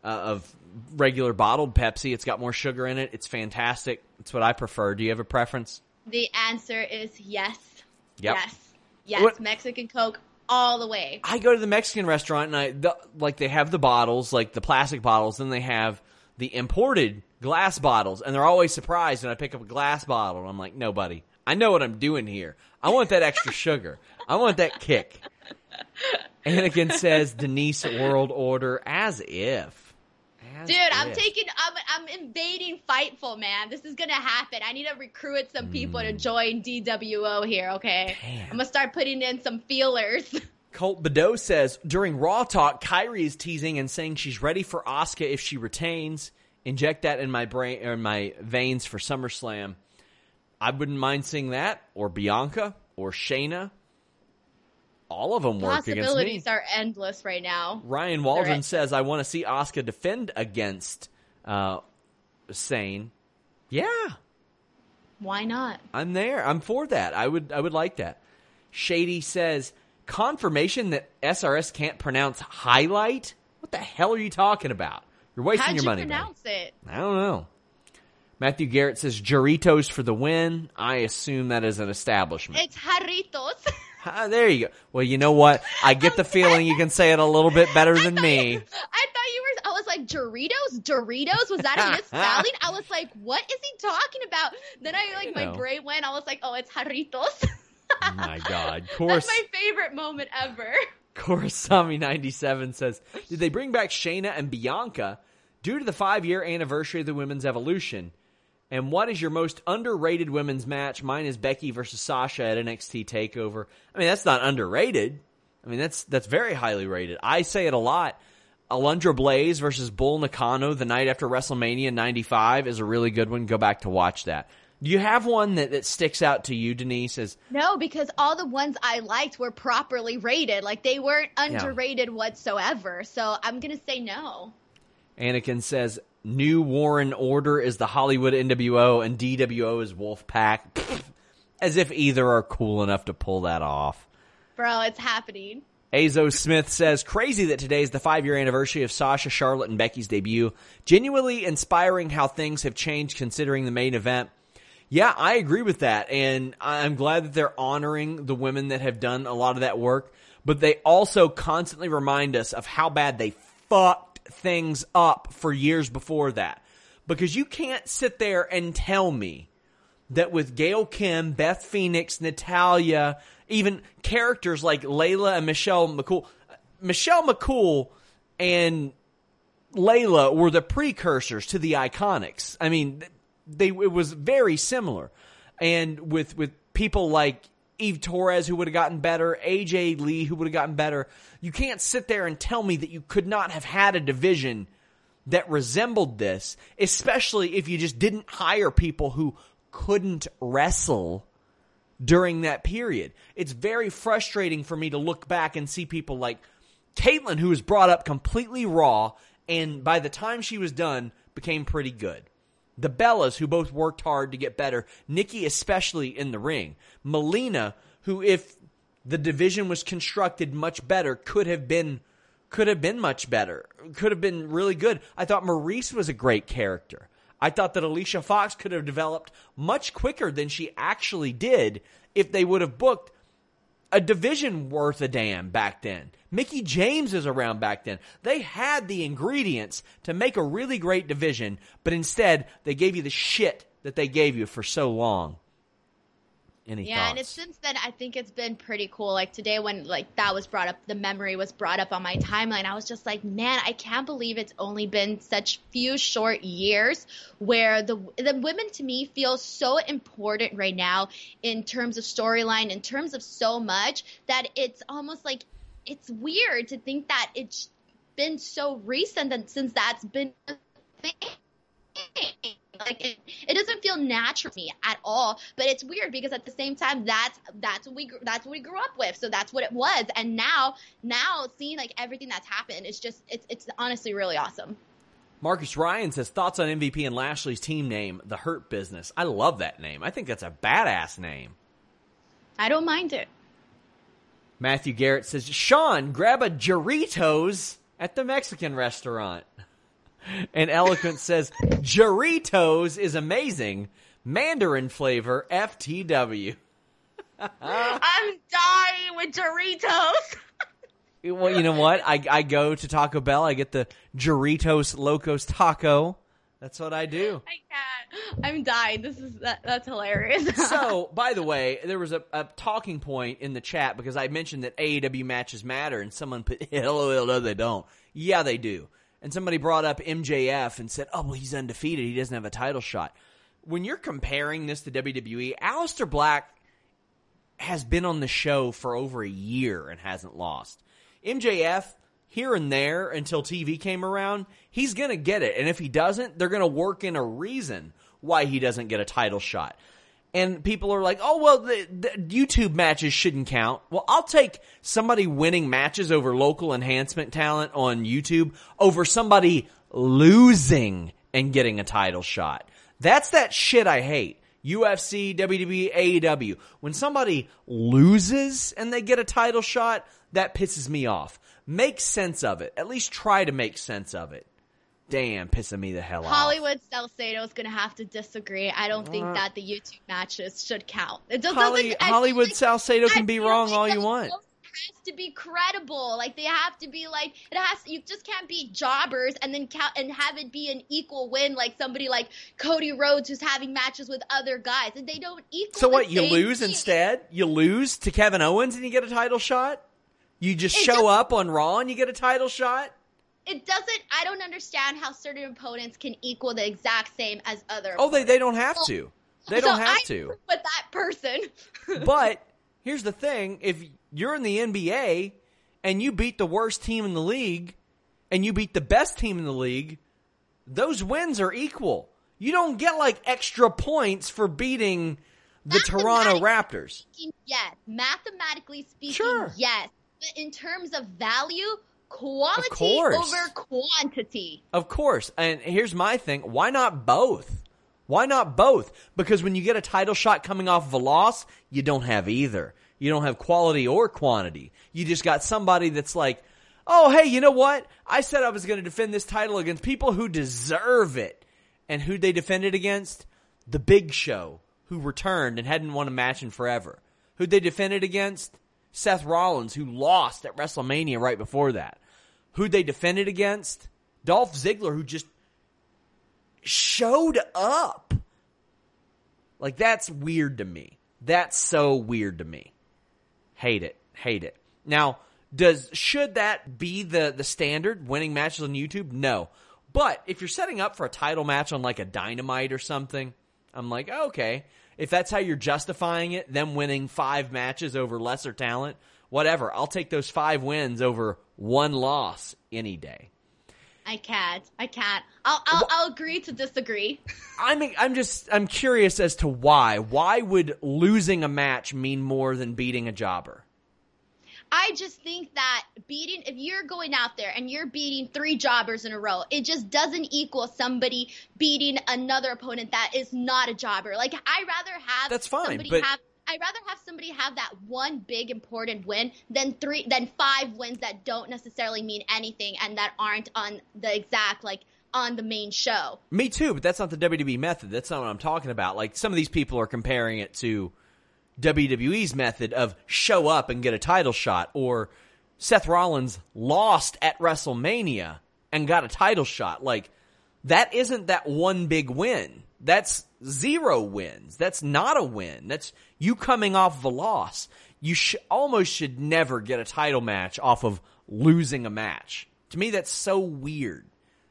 A: uh, of regular bottled Pepsi. It's got more sugar in it. It's fantastic. It's what I prefer. Do you have a preference?
B: The answer is yes.
A: Yep.
B: Yes. Yes.
A: What-
B: Mexican Coke all the way.
A: I go to the Mexican restaurant and I the, like they have the bottles, like the plastic bottles, then they have the imported glass bottles, and they're always surprised when I pick up a glass bottle. And I'm like, no, buddy, I know what I'm doing here. I want that extra sugar. I want that kick. Anakin says Denise World Order as if. As
B: Dude, I'm taking, I'm, I'm invading Fightful, man. This is gonna happen. I need to recruit some people to mm. join DWO here, okay?
A: Damn.
B: I'm gonna start putting in some feelers.
A: Colt Bedeau says during Raw Talk, Kairi is teasing and saying she's ready for Asuka if she retains. Inject that in my brain or in my veins for SummerSlam. I wouldn't mind seeing that, or Bianca, or Shayna. All of them work against me.
B: Possibilities are endless right now.
A: Ryan Waldron says, "I want to see Asuka defend against uh, Sane." Yeah,
B: Why not?
A: I'm there. I'm for that. I would I would like that. Shady says, confirmation that SRS can't pronounce highlight? What the hell are you talking about? You're wasting
B: How'd
A: your
B: you
A: money. buddy.
B: pronounce it?
A: I don't know. Matthew Garrett says Doritos for the win. I assume that is an establishment.
B: It's Jarritos.
A: Ah, there you go. Well, you know what? I get the feeling you can say it a little bit better than me.
B: I thought you were. I was like Doritos. Doritos. Was that a misspelling? I was like, what is he talking about? Then I like my
A: know.
B: brain went. I was like, oh, it's Jarritos.
A: Oh my God. Course,
B: That's my favorite moment ever.
A: Korsami97 says, Did they bring back Shayna and Bianca due to the five year anniversary of the women's evolution? And what is your most underrated women's match? Mine is Becky versus Sasha at NXT Takeover. I mean, that's not underrated. I mean, that's that's very highly rated. I say it a lot. Alundra Blaze versus Bull Nakano the night after WrestleMania 95 is a really good one. Go back to watch that. Do you have one that, that sticks out to you, Denise? As
B: No, because all the ones I liked were properly rated. Like they weren't underrated whatsoever. So I'm gonna say no.
A: Anakin says, New Warren Order is the Hollywood NWO and DWO is Wolfpack. As if either are cool enough to pull that off.
B: Bro, it's happening.
A: Azo Smith says, crazy that today is the five year anniversary of Sasha, Charlotte, and Becky's debut. Genuinely inspiring how things have changed considering the main event. Yeah, I agree with that. And I'm glad that they're honoring the women that have done a lot of that work. But they also constantly remind us of how bad they fucked things up for years before that. Because you can't sit there and tell me that with Gail Kim, Beth Phoenix, Natalya, even characters like Layla and Michelle McCool, Michelle McCool and Layla were the precursors to the Iconics. I mean, they it was very similar, and with with people like Eve Torres who would have gotten better, AJ Lee who would have gotten better. You can't sit there and tell me that you could not have had a division that resembled this, especially if you just didn't hire people who couldn't wrestle during that period. It's very frustrating for me to look back and see people like Kaitlyn, who was brought up completely raw, and by the time she was done, became pretty good. The Bellas, who both worked hard to get better, Nikki especially in the ring. Melina, who if the division was constructed much better, could have been could have been much better. Could have been really good. I thought Maryse was a great character. I thought that Alicia Fox could have developed much quicker than she actually did if they would have booked a division worth a damn back then. Mickie James is around back then. They had the ingredients to make a really great division, but instead they gave you the shit that they gave you for so long. Any
B: Yeah,
A: thoughts?
B: and it's since then I think it's been pretty cool. Like today when like that was brought up, the memory was brought up on my timeline. I was just like, man, I can't believe it's only been such few short years where the the women to me feel so important right now in terms of storyline, in terms of so much that it's almost like it's weird to think that it's been so recent that since that's been a thing like it, it doesn't feel natural to me at all but it's weird because at the same time that's that's what we that's what we grew up with so that's what it was and now now seeing like everything that's happened it's just it's it's honestly really awesome
A: Marcus Ryan says thoughts on MVP and Lashley's team name, The Hurt Business. I love that name. I think that's a badass name.
B: i don't mind it
A: Matthew Garrett says, Sean, grab a Doritos at the Mexican restaurant. And Eloquent says, Doritos is amazing. Mandarin flavor, FTW.
B: i'm dying with doritos
A: Well, you know what? I, I go to Taco Bell, I get the Doritos Locos Taco. That's what I do.
B: i i'm dying this is that, that's hilarious
A: so, by the way, there was a, a talking point in the chat because I mentioned that AEW matches matter, and someone put, "LOL, no, they don't." Yeah, they do. And somebody brought up MJF and said, "Oh, well, he's undefeated. He doesn't have a title shot." When you're comparing this to WWE, Aleister Black has been on the show for over a year and hasn't lost. MJF, here and there until TV came around, he's going to get it. And if he doesn't, they're going to work in a reason why he doesn't get a title shot. And people are like, oh, well, the, the YouTube matches shouldn't count. Well, I'll take somebody winning matches over local enhancement talent on YouTube over somebody losing and getting a title shot. That's that shit I hate. UFC, WWE, AEW. When somebody loses and they get a title shot, that pisses me off. Make sense of it. At least try to make sense of it. Damn, pissing me the hell off.
B: Hollywood Salcedo is going to have to disagree. I don't think uh. that the YouTube matches should count. It just
A: Holly,
B: doesn't.
A: Hollywood
B: like-
A: Salcedo
B: I
A: can be wrong all you want.
B: show Has to be credible. Like they have to be like it has. You just can't be jobbers and then count and have it be an equal win. Like somebody like Cody Rhodes who's having matches with other guys and they don't equal.
A: So what? You lose
B: thing.
A: instead? You lose to Kevin Owens and you get a title shot? You just
B: It
A: show
B: just-
A: up on Raw and you get a title shot?
B: It doesn't. I don't understand how certain opponents can equal the exact same as other.
A: Oh, they they don't have to. They don't
B: So
A: have
B: I
A: to.
B: With that person.
A: But here's the thing: if you're in the NBA and you beat the worst team in the league and you beat the best team in the league, those wins are equal. You don't get like extra points for beating the Toronto Raptors.
B: speaking, yes. Mathematically speaking,
A: Sure.
B: yes. But in terms of value, quality
A: course.
B: over quantity.
A: Of course. And here's my thing. Why not both? Why not both? Because when you get a title shot coming off of a loss, you don't have either. You don't have quality or quantity. You just got somebody that's like, oh, hey, you know what? I said I was going to defend this title against people who deserve it. And who they defended against? The Big Show, who returned and hadn't won a match in forever. Who'd they defended against? Seth Rollins, who lost at WrestleMania right before that. Who'd they defended against? Dolph Ziggler, who just showed up. Like, that's weird to me. That's so weird to me. Hate it. Hate it. Now, does should that be the the standard winning matches on YouTube? No. But if you're setting up for a title match on like a dynamite or something, I'm like, okay. If that's how you're justifying it, them winning five matches over lesser talent, whatever. I'll take those five wins over one loss any day.
B: I can't. I can't. I'll I'll, I'll agree to disagree.
A: I'm I'm just I'm curious as to why. Why would losing a match mean more than beating a jobber?
B: I just think that beating, if you're going out there and you're beating three jobbers in a row, it just doesn't equal somebody beating another opponent that is not a jobber. Like, I rather have
A: That's fine,
B: somebody
A: but-
B: have. I'd rather have somebody have that one big important win than three than five wins that don't necessarily mean anything and that aren't on the exact like on the main show.
A: Me too, but that's not the WWE method. That's not what I'm talking about. Like some of these people are comparing it to WWE's method of show up and get a title shot, or Seth Rollins lost at WrestleMania and got a title shot. Like that isn't that one big win. That's zero wins. That's not a win. That's you coming off of a loss. You sh- almost should never get a title match off of losing a match. To me, that's so weird.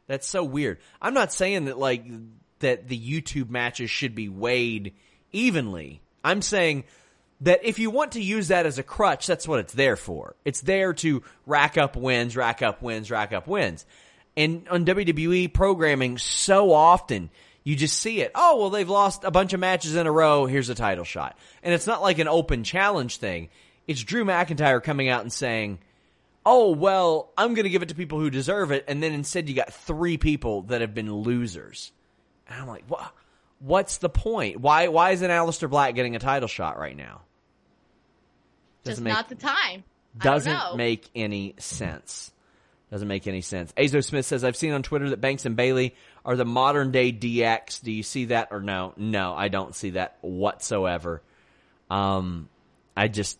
A: That's so weird. I'm not saying that like that the YouTube matches should be weighed evenly. I'm saying that if you want to use that as a crutch, that's what it's there for. It's there to rack up wins, rack up wins, rack up wins. And on WWE programming, so often you just see it. Oh, well, they've lost a bunch of matches in a row. Here's a title shot. And it's not like an open challenge thing. It's Drew McIntyre coming out and saying, oh, well, I'm going to give it to people who deserve it. And then instead you got three people that have been losers. And I'm like, what? What's the point? Why, why isn't Aleister Black getting a title shot right now?
B: Just
A: make-
B: not the time. I
A: doesn't make any sense. Doesn't make any sense. Azo Smith says, I've seen on Twitter that Banks and Bayley are the modern day DX. Do you see that or no? No, I don't see that whatsoever. Um, I just,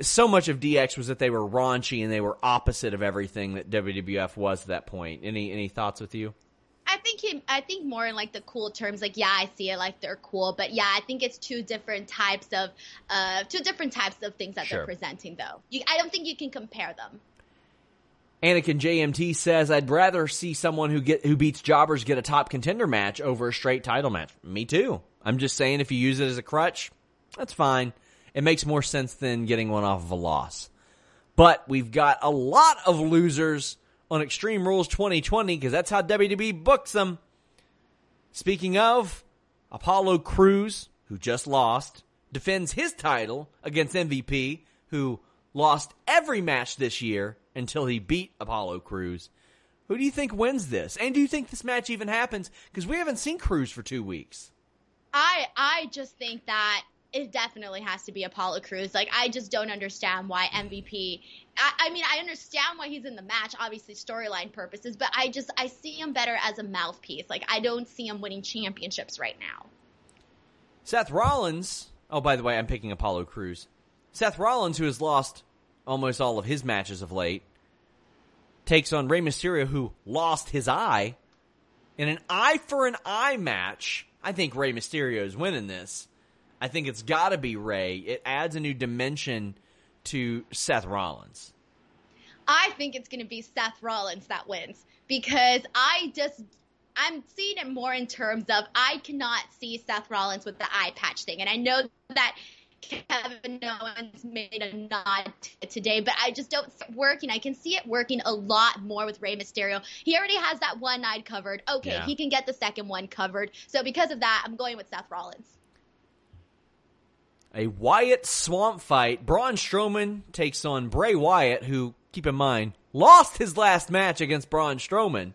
A: so much of DX was that they were raunchy and they were opposite of everything that WWF was at that point. Any, any thoughts with you?
B: I think he, I think more in like the cool terms, like yeah, I see it like they're cool, but yeah, I think it's two different types of, uh, two different types of things that
A: Sure.
B: they're presenting though. You, I don't think you can compare them.
A: Anakin JMT says, "I'd rather see someone who get who beats jobbers get a top contender match over a straight title match." Me too. I'm just saying, if you use it as a crutch, that's fine. It makes more sense than getting one off of a loss. But we've got a lot of losers on Extreme Rules 2020 because that's how WWE books them. Speaking of, Apollo Crews, who just lost, defends his title against MVP, who lost every match this year until he beat Apollo Crews. Who do you think wins this? And do you think this match even happens? Because we haven't seen Crews for two weeks.
B: I I just think that it definitely has to be Apollo Crews. Like I just don't understand why MVP. I, I mean, I understand why he's in the match, obviously storyline purposes, but I just I see him better as a mouthpiece. Like I don't see him winning championships right now.
A: Seth Rollins. Oh, by the way, I'm picking Apollo Crews. Seth Rollins, who has lost almost all of his matches of late, takes on Rey Mysterio, who lost his eye in an eye for an eye match. I think Rey Mysterio is winning this. I think it's got to be Rey. It adds a new dimension to Seth Rollins.
B: I think it's going to be Seth Rollins that wins because I just I'm seeing it more in terms of I cannot see Seth Rollins with the eye patch thing, and I know that Kevin Owens made a nod today, but I just don't see it working. I can see it working a lot more with Rey Mysterio. He already has that one eye covered. Okay,
A: Yeah.
B: he can get the second one covered. So because of that, I'm going with Seth Rollins.
A: A Wyatt swamp fight. Braun Strowman takes on Bray Wyatt, who, keep in mind, lost his last match against Braun Strowman.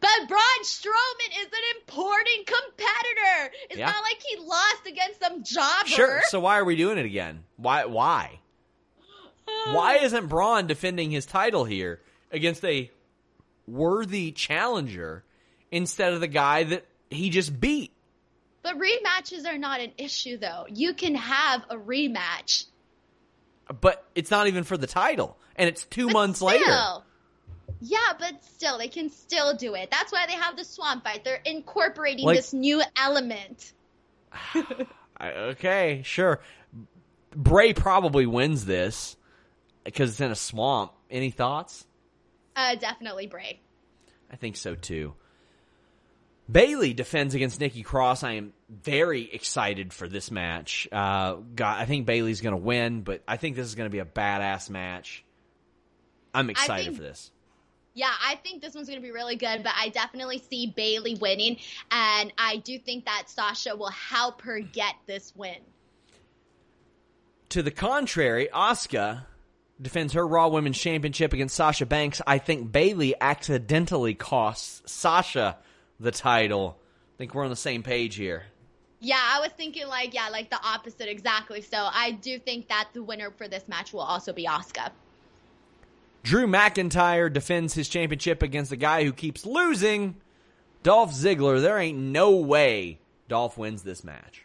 B: But Braun Strowman is an important competitor. It's
A: Yeah.
B: not like he lost against some jobber.
A: Sure. So why are we doing it again? Why? Why? Why isn't Braun defending his title here against a worthy challenger instead of the guy that he just beat?
B: But rematches are not an issue, though. You can have a rematch.
A: But it's not even for the title, and it's two
B: But
A: months
B: still.
A: later.
B: Yeah, but still, they can still do it. That's why they have the swamp fight. They're incorporating
A: Like-
B: this new element.
A: Okay, sure. Bray probably wins this because it's in a swamp. Any thoughts?
B: Uh, definitely Bray.
A: I think so too. Bayley defends against Nikki Cross. I am very excited for this match. Uh, God, I think Bayley's going to win, but I think this is going to be a badass match. I'm excited
B: think-
A: for this.
B: Yeah, I think this one's going to be really good, but I definitely see Bayley winning, and I do think that Sasha will help her get this win.
A: To the contrary, Asuka defends her Raw Women's Championship against Sasha Banks. I think Bayley accidentally costs Sasha the title. I think we're on the same page here.
B: Yeah, I was thinking like yeah, like the opposite exactly. So I do think that the winner for this match will also be Asuka.
A: Drew McIntyre defends his championship against the guy who keeps losing, Dolph Ziggler. There ain't no way Dolph wins this match.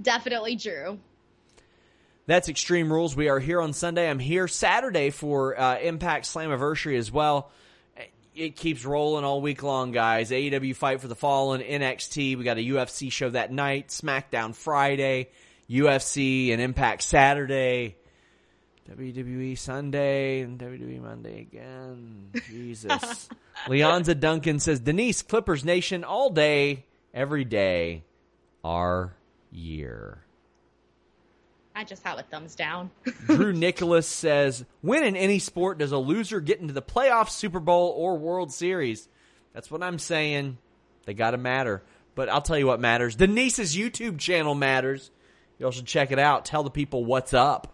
B: Definitely Drew.
A: That's Extreme Rules. We are here on Sunday. I'm here Saturday for uh, Impact Slammiversary as well. It keeps rolling all week long, guys. AEW Fight for the Fallen, NXT. We got a UFC show that night, SmackDown Friday, UFC and Impact Saturday, WWE Sunday, and WWE Monday again. Jesus. Leonza Duncan says, Denise, Clippers Nation, all day, every day, our year.
B: I just have a thumbs down.
A: Drew Nicholas says, "When in any sport does a loser get into the playoffs, Super Bowl, or World Series?" That's what I'm saying. They got to matter. But I'll tell you what matters. Denise's YouTube channel matters. Y'all should check it out. Tell the people what's up.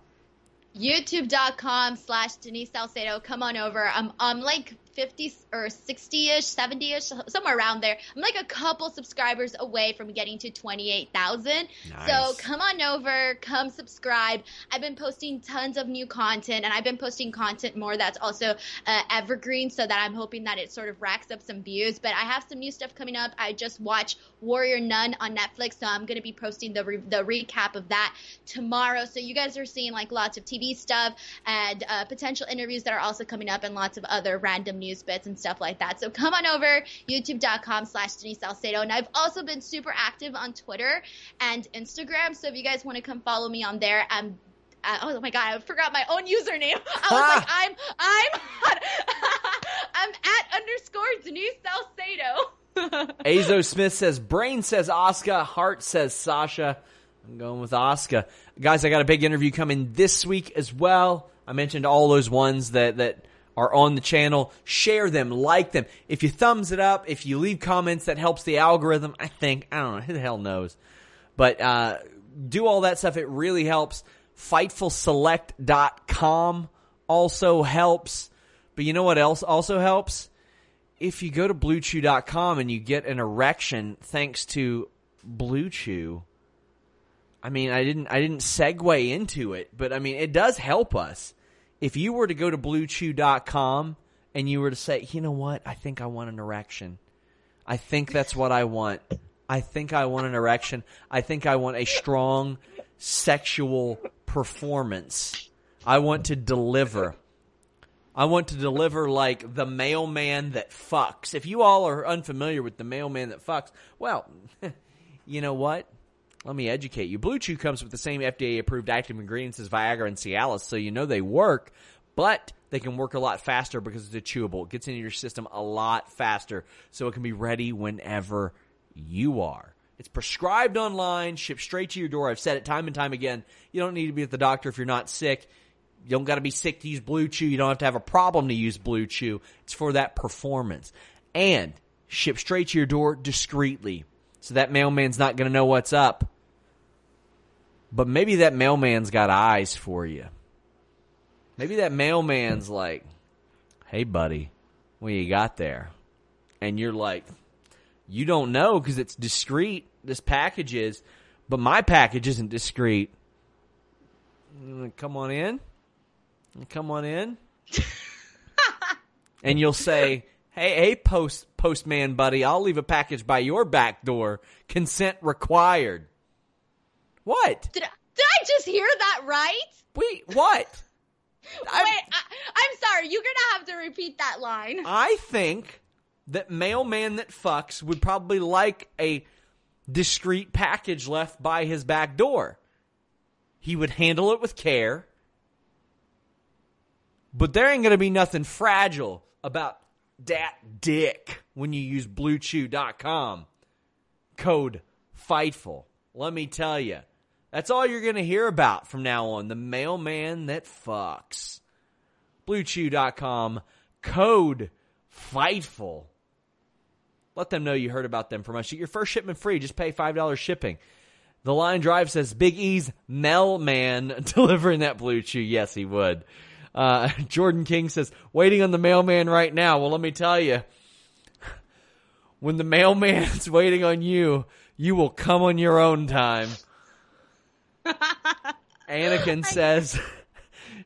B: YouTube.com slash Denise Salcedo. Come on over. I'm I'm like 50 or 60 ish, 70 ish, somewhere around there. I'm like a couple subscribers away from getting to 28,000.
A: Nice.
B: So come on over, come subscribe. I've been posting tons of new content and I've been posting content more that's also uh, evergreen so that I'm hoping that it sort of racks up some views. But I have some new stuff coming up. I just watched Warrior Nun on Netflix, so I'm going to be posting the, re- the recap of that tomorrow. So you guys are seeing like lots of TV stuff and uh, potential interviews that are also coming up and lots of other random news bits and stuff like that. So come on over, youtube.com slash Denise Salcedo. And I've also been super active on Twitter and Instagram. So if you guys want to come follow me on there, I'm uh, oh my god, I forgot my own username. I was like, I'm I'm I'm at underscore Denise Salcedo.
A: Azo Smith says, "Brain says Asuka, Heart says Sasha." I'm going with Asuka. Guys, I got a big interview coming this week as well. I mentioned all those ones that that are on the channel. Share them, like them. If you thumbs it up, if you leave comments, that helps the algorithm. I think I don't know who the hell knows, but uh, do all that stuff. It really helps. Fightfulselect.com also helps. But you know what else also helps? If you go to bluechew.com and you get an erection thanks to Blue Chew, I mean, I didn't I didn't segue into it, but I mean, it does help us. If you were to go to bluechew.com and you were to say, "You know what? I think I want an erection. I think that's what I want. I think I want an erection. I think I want a strong sexual performance. I want to deliver. I want to deliver like the mailman that fucks. If you all are unfamiliar with the mailman that fucks, well, you know what? Let me educate you. Blue Chew comes with the same FDA approved active ingredients as Viagra and Cialis, so you know they work, but they can work a lot faster because it's a chewable. It gets into your system a lot faster, so it can be ready whenever you are. It's prescribed online, shipped straight to your door. I've said it time and time again. You don't need to be at the doctor if you're not sick. You don't got to be sick to use Blue Chew. You don't have to have a problem to use Blue Chew. It's for that performance. And shipped straight to your door discreetly. So that mailman's not going to know what's up. But maybe that mailman's got eyes for you. Maybe that mailman's like, hey, buddy, what you got there? And you're like, you don't know because it's discreet. This package is, but my package isn't discreet. Mm, come on in. Come on in. and you'll say, "Hey, hey, post postman buddy, I'll leave a package by your back door. Consent required." What?
B: Did I, did I just hear that right?
A: Wait, what?
B: I'm, Wait, I, I'm sorry. You're gonna have to repeat that line.
A: I think that mailman that fucks would probably like a discreet package left by his back door. He would handle it with care. But there ain't going to be nothing fragile about dat dick when you use bluechew.com. Code FIGHTFUL. Let me tell you. That's all you're going to hear about from now on. The mailman that fucks. Bluechew.com. Code FIGHTFUL. Let them know you heard about them from us. Your first shipment free. Just pay $5 shipping. The line drive says Big E's mailman delivering that blue chew. Yes, he would. Uh, Jordan King says, waiting on the mailman right now. Well, let me tell you, when the mailman's waiting on you, you will come on your own time. Anakin says,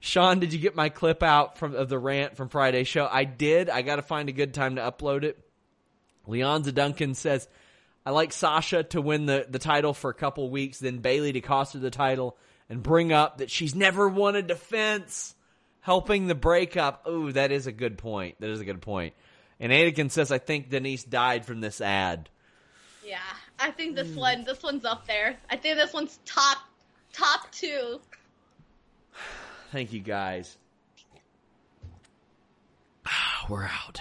A: Sean, did you get my clip out from of the rant from Friday show? I did. I got to find a good time to upload it. Leonza Duncan says, I like Sasha to win the, the title for a couple weeks, then Bayley to cost her the title and bring up that she's never won a defense, helping the breakup. Ooh, that is a good point. That is a good point. And Anakin says, I think Denise died from this ad.
B: Yeah, I think this hmm. one, this one's up there. I think this one's top, top two.
A: Thank you guys. We're out.